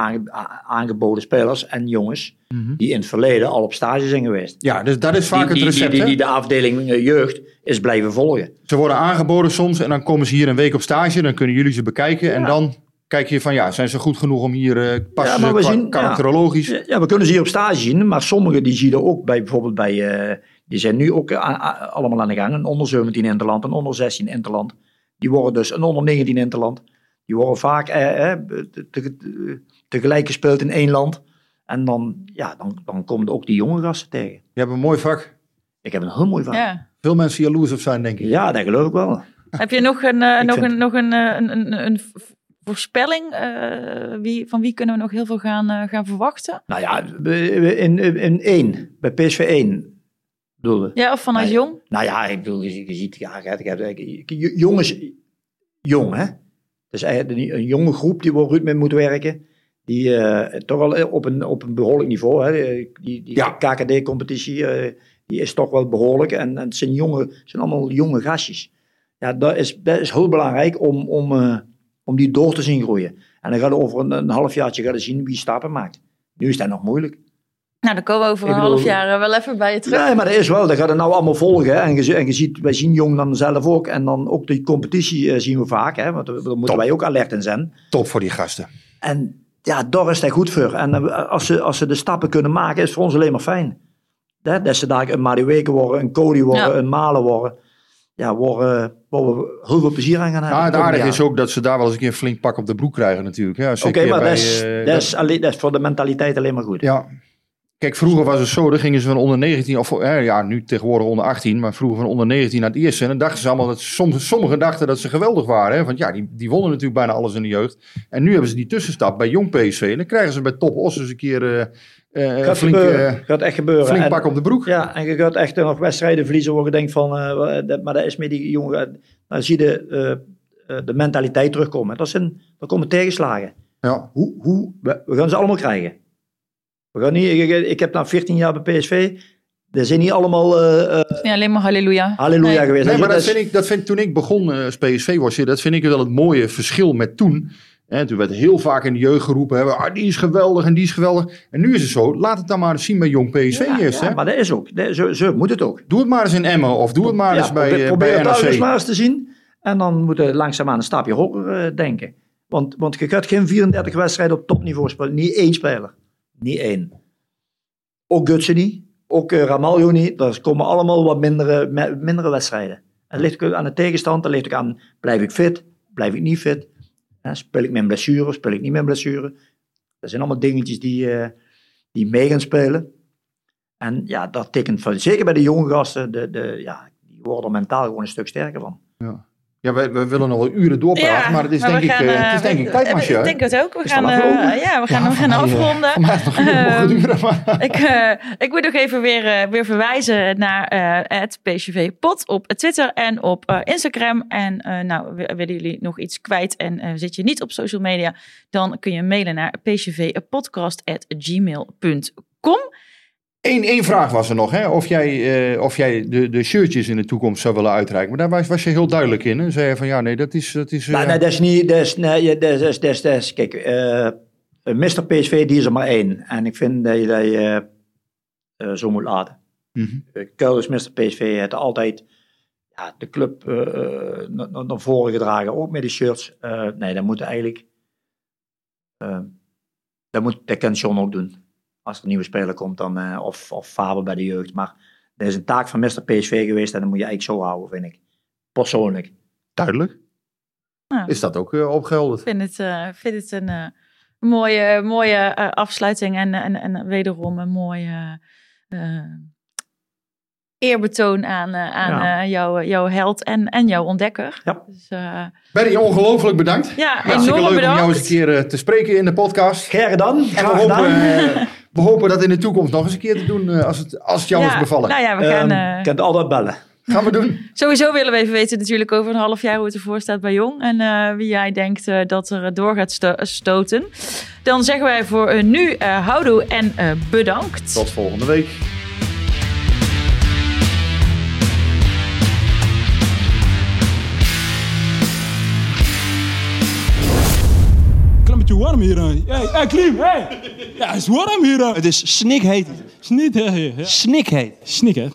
Speaker 8: aangeboden spelers en jongens die in het verleden al op stage zijn geweest.
Speaker 4: Ja, dus dat is vaak
Speaker 8: die,
Speaker 4: het recept.
Speaker 8: die, die de afdeling eh, jeugd is blijven volgen.
Speaker 4: Ze worden aangeboden soms en dan komen ze hier een week op stage. Dan kunnen jullie ze bekijken en dan kijk je van ja, zijn ze goed genoeg om hier eh passen
Speaker 8: Ja, maar we zien-
Speaker 4: karakterologisch?
Speaker 8: Ja, ja, we kunnen ze hier op stage zien, maar sommigen die zie je ook bij, bijvoorbeeld bij, die zijn nu ook eh, allemaal aan de gang. Een onder 17 interland, een onder 16 interland. Die worden dus een onder 19 interland. Die worden vaak eh, eh, te- te- tegelijk gespeeld in één land. En dan, ja, dan, dan komen ook die jonge gasten tegen.
Speaker 4: Je hebt een mooi vak.
Speaker 8: Ik heb een heel mooi. Ja,
Speaker 3: Ja.
Speaker 4: Veel mensen jaloers op zijn, denk ik.
Speaker 8: dat geloof ik wel.
Speaker 3: Heb je nog een, eh, nog
Speaker 8: vind-
Speaker 3: een, nog een, een, een, een v- voorspelling? eh, wie, van wie kunnen we nog heel veel gaan, gaan verwachten?
Speaker 8: Nou ja, we- in, in één, bij PSV 1 bedoel.
Speaker 3: Ja, of vanuit jong?
Speaker 8: Nou ja, ik bedoel, je, je ziet, ja, hebt- je- jongens, jong hè. is eigenlijk een, een jonge groep die waar Ruud mee moet werken. Die eh, toch wel op een, op een behoorlijk niveau. Hè. Die, die
Speaker 4: Ja.
Speaker 8: KKD-competitie eh, die is toch wel behoorlijk. En, en het zijn, jonge, het zijn allemaal jonge gastjes. Ja, dat is, dat is heel belangrijk om, om, eh, om die door te zien groeien. En dan gaat over een, een halfjaartje gaan zien wie stappen maakt. Nu is dat nog moeilijk.
Speaker 3: Nou, dan komen we over een
Speaker 8: bedoel-
Speaker 3: half jaar eh, wel even bij je terug.
Speaker 8: Nee, maar dat is wel. Dat gaat het nou allemaal volgen. Hè. En, je, en je ziet, wij zien Jong dan zelf ook. En dan ook die competitie eh, zien we vaak. Hè. Want daar moeten
Speaker 4: Top.
Speaker 8: wij ook alert in zijn.
Speaker 4: Top voor die gasten.
Speaker 8: En ja, daar is hij goed voor. En eh, als ze, als ze de stappen kunnen maken, is het voor ons alleen maar fijn. Hè, Dat ze daar een Madueke worden, een Cody worden,
Speaker 3: Ja.
Speaker 8: een Malen worden. Ja, waar, waar we heel veel plezier aan gaan hebben.
Speaker 4: Ja, het aardige is ook dat ze daar wel eens een keer een flink pak op de broek krijgen natuurlijk. ze
Speaker 8: Oké, maar dat is, dat, is alleen, dat is voor de mentaliteit alleen maar goed.
Speaker 4: Ja. Kijk, vroeger was het zo, dan gingen ze van onder 19, of eh, ja, nu tegenwoordig onder 18, maar vroeger van onder 19 naar het eerste. En dan dachten ze allemaal, dat soms, sommigen dachten dat ze geweldig waren. Hè? Want ja, die, die wonnen natuurlijk bijna alles in de jeugd. En nu hebben ze die tussenstap bij Jong PSV. En dan krijgen ze bij Top Os eens een keer eh,
Speaker 8: Gaat,
Speaker 4: flink,
Speaker 8: gebeuren. gaat echt gebeuren.
Speaker 4: flink
Speaker 8: En-
Speaker 4: pak op de broek.
Speaker 8: Ja, en je gaat echt nog wedstrijden verliezen waar je denkt van, dat- maar dat is met die jongen, dan zie je de mentaliteit terugkomen. Dat, zijn, dat komen tegenslagen.
Speaker 4: Ja.
Speaker 8: Hoe, hoe, we, we gaan ze allemaal krijgen. We gaan niet, ik, ik heb na 14 jaar bij PSV, er zijn niet allemaal eh, eh,
Speaker 3: Ja, alleen maar halleluja.
Speaker 8: halleluja
Speaker 3: Nee.
Speaker 8: geweest.
Speaker 4: Nee, maar dat vind ik, dat vind, toen ik begon eh, als PSV was, dat vind ik wel het mooie verschil met toen. En toen werd heel vaak in de jeugd geroepen, hè, ah, die is geweldig en die is geweldig. En nu is het zo, laat het dan maar eens zien bij Jong PSV
Speaker 8: ja,
Speaker 4: eerst.
Speaker 8: ja,
Speaker 4: hè.
Speaker 8: maar dat is ook. Dat, zo, zo moet het ook.
Speaker 4: Doe het maar eens in Emmen of doe het maar eens bij,
Speaker 8: probeer, probeer
Speaker 4: bij
Speaker 8: het thuis eens
Speaker 4: NAC.
Speaker 8: maar eens te zien. En dan moeten we langzaamaan een stapje hoger eh, denken. Want, want je gaat geen 34 wedstrijden op topniveau spelen. Niet één speler. Niet één. Ook Gutsen niet. Ook eh, Ramaljo niet. Er komen allemaal wat mindere, mindere wedstrijden. En het ligt ook aan de tegenstand. Het ligt ook aan, blijf ik fit? Blijf ik niet fit? Hè, speel ik een blessure? Speel ik niet een blessure? Dat zijn allemaal dingetjes die, eh, die mee gaan spelen. En ja, dat tekent voor, zeker bij de jonge gasten, de, de, ja, die worden mentaal gewoon een stuk sterker van.
Speaker 4: Ja, we, we willen wel uren doorpraten, maar het is,
Speaker 3: maar
Speaker 4: denk, ik, eh,
Speaker 3: eh,
Speaker 4: het is denk ik tijdmasje.
Speaker 3: Ik denk het ook. We gaan,
Speaker 8: al
Speaker 3: eh,
Speaker 8: afgelopen?
Speaker 3: ja, we gaan,
Speaker 4: Ja,
Speaker 3: we gaan
Speaker 4: eh,
Speaker 3: afronden.
Speaker 4: Nog
Speaker 3: Ehm,
Speaker 4: duren, maar...
Speaker 3: ik, eh, ik moet nog even weer, eh, weer verwijzen naar eh, het PSV Pot op Twitter en op eh, Instagram. En eh, nou, willen jullie nog iets kwijt en eh, zit je niet op social media, dan kun je mailen naar psvpodcast.gmail.com.
Speaker 4: Eén, één vraag was er nog, hè? Of jij, eh, of jij de, de shirtjes in de toekomst zou willen uitreiken. Maar daar was, was je heel duidelijk in. Hè? Zei je van, ja, nee, dat is... Dat is eh,
Speaker 8: Nou, nee, dat is niet, dat is, nee, dat is, dat is, dat is- kijk, eh Mr. PSV, die is er maar één. En ik vind dat je dat je, eh, zo moet laten.
Speaker 4: mhm.
Speaker 8: Uh, Kuilers Mr. PSV heeft altijd ja, de club eh, eh, naar- naar voren gedragen, ook met die shirts. Eh, nee, dat moet eigenlijk, eh, dat, moet, dat kan John ook doen. Als er een nieuwe speler komt, dan, eh, of, of Faber bij de jeugd. Maar dat is een taak van Mr. PSV geweest en dat moet je eigenlijk zo houden, vind ik. Persoonlijk.
Speaker 4: Duidelijk.
Speaker 3: Ja.
Speaker 4: Is dat ook eh, opgehelderd?
Speaker 3: Ik vind het, eh, vind het een eh, mooie, mooie eh, afsluiting en, en, en wederom een mooie eh, eerbetoon aan, eh, aan
Speaker 8: Ja.
Speaker 3: eh, jouw, jouw held en, en jouw ontdekker.
Speaker 8: Ja.
Speaker 3: Dus, eh,
Speaker 4: ongelooflijk bedankt.
Speaker 3: ja,
Speaker 4: Hartstikke
Speaker 3: enorm
Speaker 4: leuk om jou eens een keer eh, te spreken in de podcast.
Speaker 8: Gerrit dan,
Speaker 4: En we
Speaker 8: graag
Speaker 4: hopen, eh, we hopen dat in de toekomst nog eens een keer te doen eh, als, het, als het jou is bevallen.
Speaker 3: Nou ja, we gaan,
Speaker 8: je kunt altijd bellen.
Speaker 4: Gaan we doen.
Speaker 3: sowieso willen we even weten natuurlijk over een half jaar hoe het ervoor staat bij Jong. En eh, wie jij denkt eh, dat er door gaat sto- stoten. Dan zeggen wij voor eh, nu eh houdoe en eh, bedankt.
Speaker 4: Tot volgende week.
Speaker 9: Beetje warm hier. hè. Hey, Klim, hey! Ja, het is warm hier.
Speaker 10: Het is snikheet.
Speaker 9: Snik, hè? Ja.
Speaker 10: Snikheet.
Speaker 9: Snik, hè?